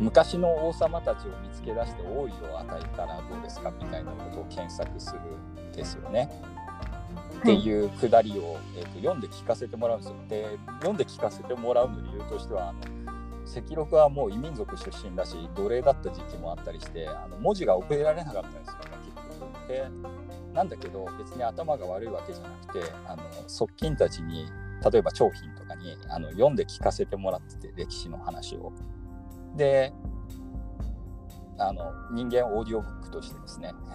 昔の王様たちを見つけ出して王位を与えたらどうですかみたいなことを検索するんですよね。っていうくだりを、えーと、読んで聞かせてもらうんですよ。で読んで聞かせてもらうの理由としてはあの赤禄はもう異民族出身だし奴隷だった時期もあったりしてあの文字が覚えられなかったんですよね結局。でなんだけど別に頭が悪いわけじゃなくてあの側近たちに例えば長品とかにあの読んで聞かせてもらってて歴史の話を。であの人間オーディオブックとしてですね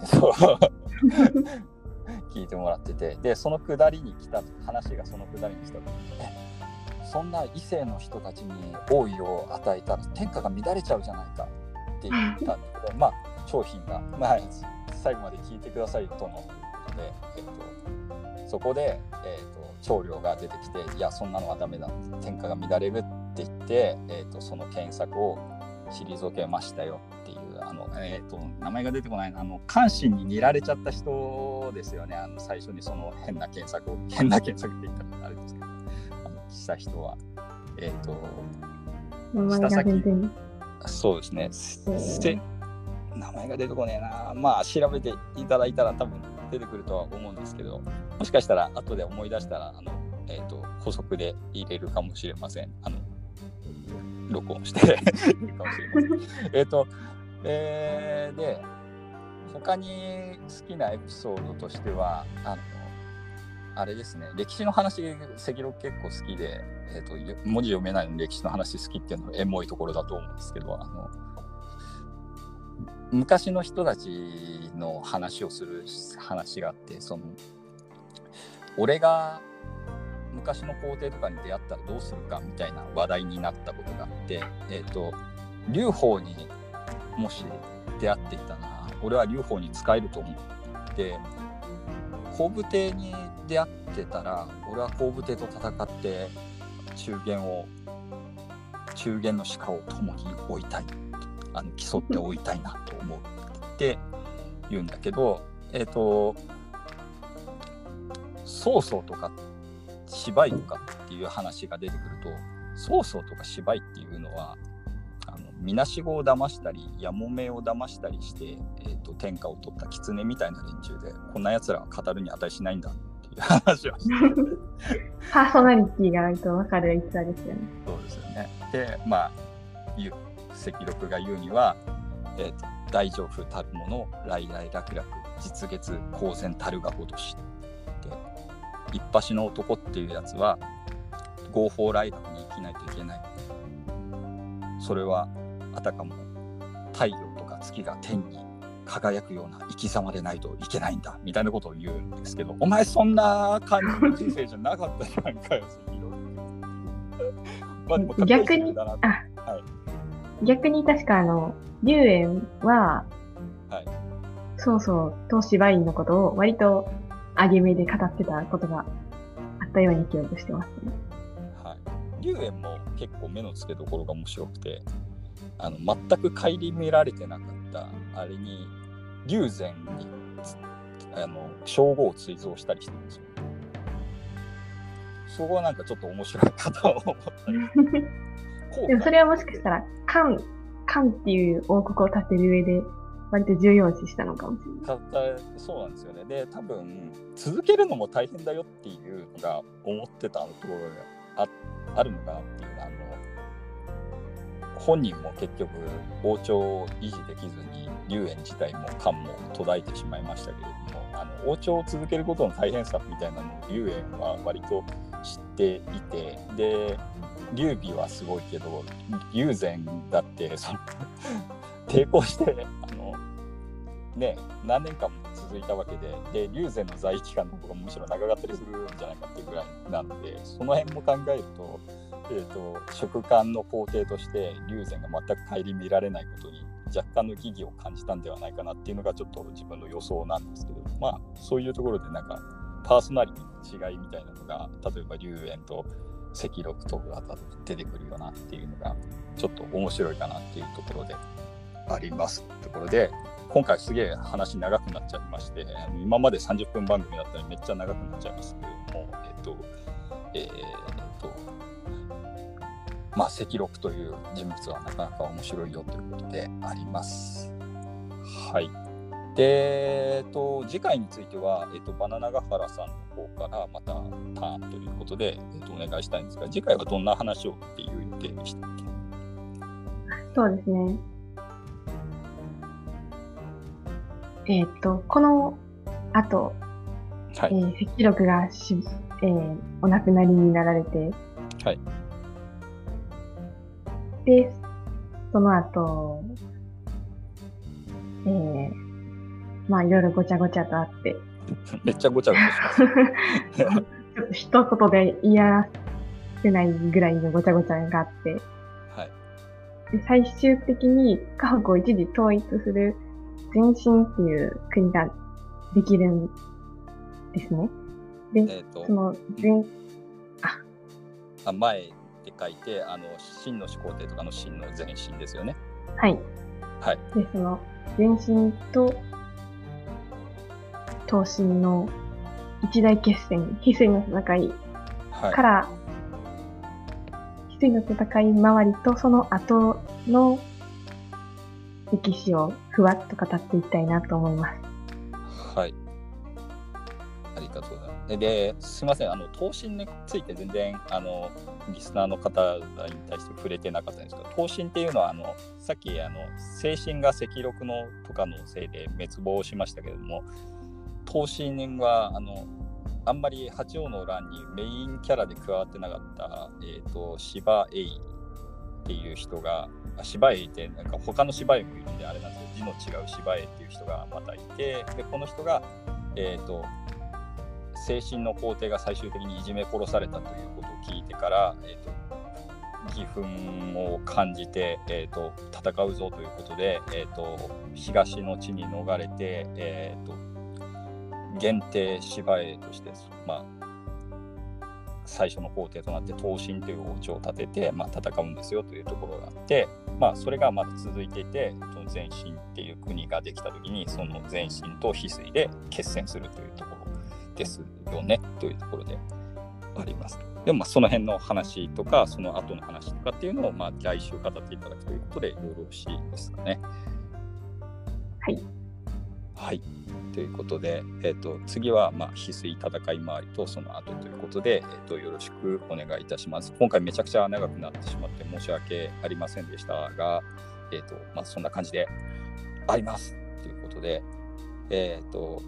聞いてもらっててでそのくだりに来た話がそのくだりに来た時にねそんな異性の人たちに王位を与えたら天下が乱れちゃうじゃないかって言ったんだけどまあ商品が、まあ、最後まで聞いてくださいとのことで、えっと、そこで、えっと、長領が出てきていやそんなのはダメだ天下が乱れるって言って、えっと、その検索を退けましたよっていうあの、えーと、名前が出てこないあの関心に似られちゃった人ですよね。あの最初にその変な検索を 変な検索って言ったらあれですけどした人は、えっ、ー、と、下先、そうですね、名前が出てこねえな。まあ、調べていただいたら多分出てくるとは思うんですけど、もしかしたら後で思い出したら、あの、え、ー、と、補足で入れるかもしれません。あの、録音してかもしれません。えっと、えー、で、他に好きなエピソードとしては、あの、あれですね、歴史の話、赤録結構好きで、えーと、文字読めないのに歴史の話好きっていうのはエモいところだと思うんですけど、あの昔の人たちの話をする話があって、その俺が昔の皇帝とかに出会ったらどうするかみたいな話題になったことがあって、えっ、ー、と、劉邦にもし出会っていたら、俺は劉邦に使えると思って、後部帝に出会ってたら俺は後部帝と戦って中元を中元の鹿を共に追いたい。あの競って追いたいなと思うって言うんだけどえっ、ー、と曹操とか芝居とかっていう話が出てくると曹操とか芝居っていうのはあのみなしごを騙したりやもめを騙したりして、えーと、天下を取った狐みたいな連中でこんなやつらは語るに値しないんだっていう話をし てパーソナリティがないと分かる逸話ですよね。そうですよねでまあ赤録が言うには、えーと、大丈夫たるもの来来楽々実月公然たるがごとしで一発の男っていうやつは合法来楽に生きないといけないそれはあたかも太陽とか月が天に輝くような生き様でないといけないんだみたいなことを言うんですけどお前そんな感じの人生じゃなかったじゃんかよまあでも逆にあ、はい、逆に確かあの龍炎は、はい、そうそう東芝院のことを割と上げ目で語ってたことがあったように記憶してますね。龍炎も結構目の付けどころが面白くてあの全く顧みられてなかったあれに龍禅にあの称号を追贈したりしてるんですよ。そこはなんかちょっと面白いかと思ったり。でもそれはもしかしたら漢漢っていう王国を建てる上で割と重要視したのかもしれない。そうなんですよね。で多分続けるのも大変だよっていうのが思ってたところがああるのかなっていうあの本人も結局王朝を維持できずに龍炎自体も漢も途絶えてしまいましたけれどもあの王朝を続けることの大変さみたいなのを龍炎は割と知っていてで劉備はすごいけど龍禅だってその 抵抗してあのね何年間も続いたわけでで龍禅の在位期間の方がむしろ長かったりするんじゃないかっていうぐらいなのでその辺も考えると,、えーと、職官の皇帝として龍禅が全く顧みられないことに若干の疑義を感じたんではないかなっていうのがちょっと自分の予想なんですけどまあそういうところでなんかパーソナリティの違いみたいなのが例えば龍炎と赤禄とか出てくるよなっていうのがちょっと面白いかなっていうところでありますところで今回すげえ話長くなっちゃいまして今まで30分番組だったらめっちゃ長くなっちゃいますけれどもえっとえー、っとまあ赤禄という人物はなかなか面白いよということであります。はい。で、えっと、次回については、えっと、バナナガハラさんの方からまたターンということで、えっと、お願いしたいんですが、次回はどんな話をっていう予定でしたっけ？そうですね。えっ、と、この後、はい、えー、赤録がし、えー、お亡くなりになられて、はい。で、その後、えー、まあいろいろごちゃごちゃとあって。めっちゃごちゃごちゃします。一言で言いらせないぐらいのごちゃごちゃがあって。はい。で最終的に家北を一時統一する前進っていう国ができるんですね。で、えー、その前、あ、あ前って書いて、あの、真の始皇帝とかの真の前進ですよね。はい。はい。で、その前進と東進の一大決戦、翡翠の戦いから、はい、翡翠の戦い周りとその後の歴史をふわっと語っていきたいなと思います。はい。ありがとうございます。で、すみません、あの、東進について全然、あの、リスナーの方に対して触れてなかったんですけど、東進っていうのは、あの、さっき、あの、精神が赤禄のとかのせいで滅亡しましたけれども、東進はあのあんまり八王の乱にメインキャラで加わってなかった、えーと、芝栄っていう人が芝栄ってなんか他の芝栄もいるんであれなんですけど字の違う芝栄っていう人がまたいてでこの人が、えーと、精神の皇帝が最終的にいじめ殺されたということを聞いてから、えーと、義憤を感じて、えー、と戦うぞということで、えー、と東の地に逃れて、えー、と限定芝居として、まあ、最初の皇帝となって東進という王朝を立てて、まあ、戦うんですよというところがあって、まあ、それがまだ続いていてその前進っていう国ができた時にその前進と翡翠で決戦するというところですよねというところであります。でもその辺の話とか、その後の話とかっていうのをまあ来週語っていただくということでよろしいですかね。はい。はい。ということで、えーと、次は、まあ、翡翠戦い回りとその後ということで、えーと、よろしくお願いいたします。今回めちゃくちゃ長くなってしまって申し訳ありませんでしたが、えーとまあ、そんな感じでありますということで、えーと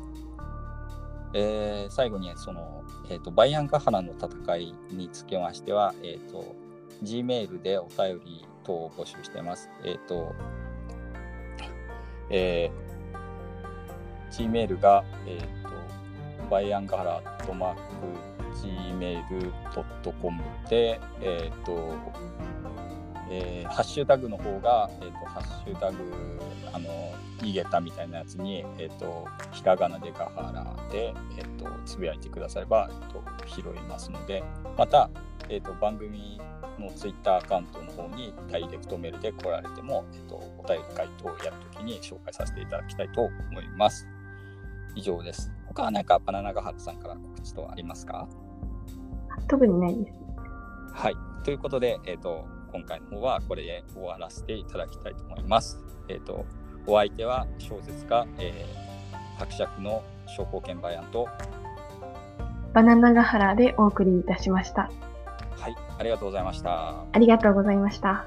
えー、最後にその、えーと、バイアンカハラの戦いにつきましては、えーと、Gmail でお便り等を募集しています。えっ、ー、と、えー Gmail が、えっ、ー、と、バイアンガハラットマーク Gmail.com で、えっ、ー、と、えー、ハッシュタグの方が、えっ、と、ハッシュタグ、あの、イゲタみたいなやつに、えっ、と、ひらがなでガハラで、えっ、と、つぶやいてくだされば、えっ、と、拾いますので、また、えっ、と、番組のツイッターアカウントの方にダイレクトメールで来られても、えっと、お便り回答をやるときに紹介させていただきたいと思います。以上です。他は何かバナナガハットさんから告知とありますか？特にないです。はい。ということで、えっ、ー、と、今回の方はこれで終わらせていただきたいと思います。えっ、ー、と、お相手は小説家、えー、伯爵の商工券バヤンとバナナガハラでお送りいたしました。はい、ありがとうございました。ありがとうございました。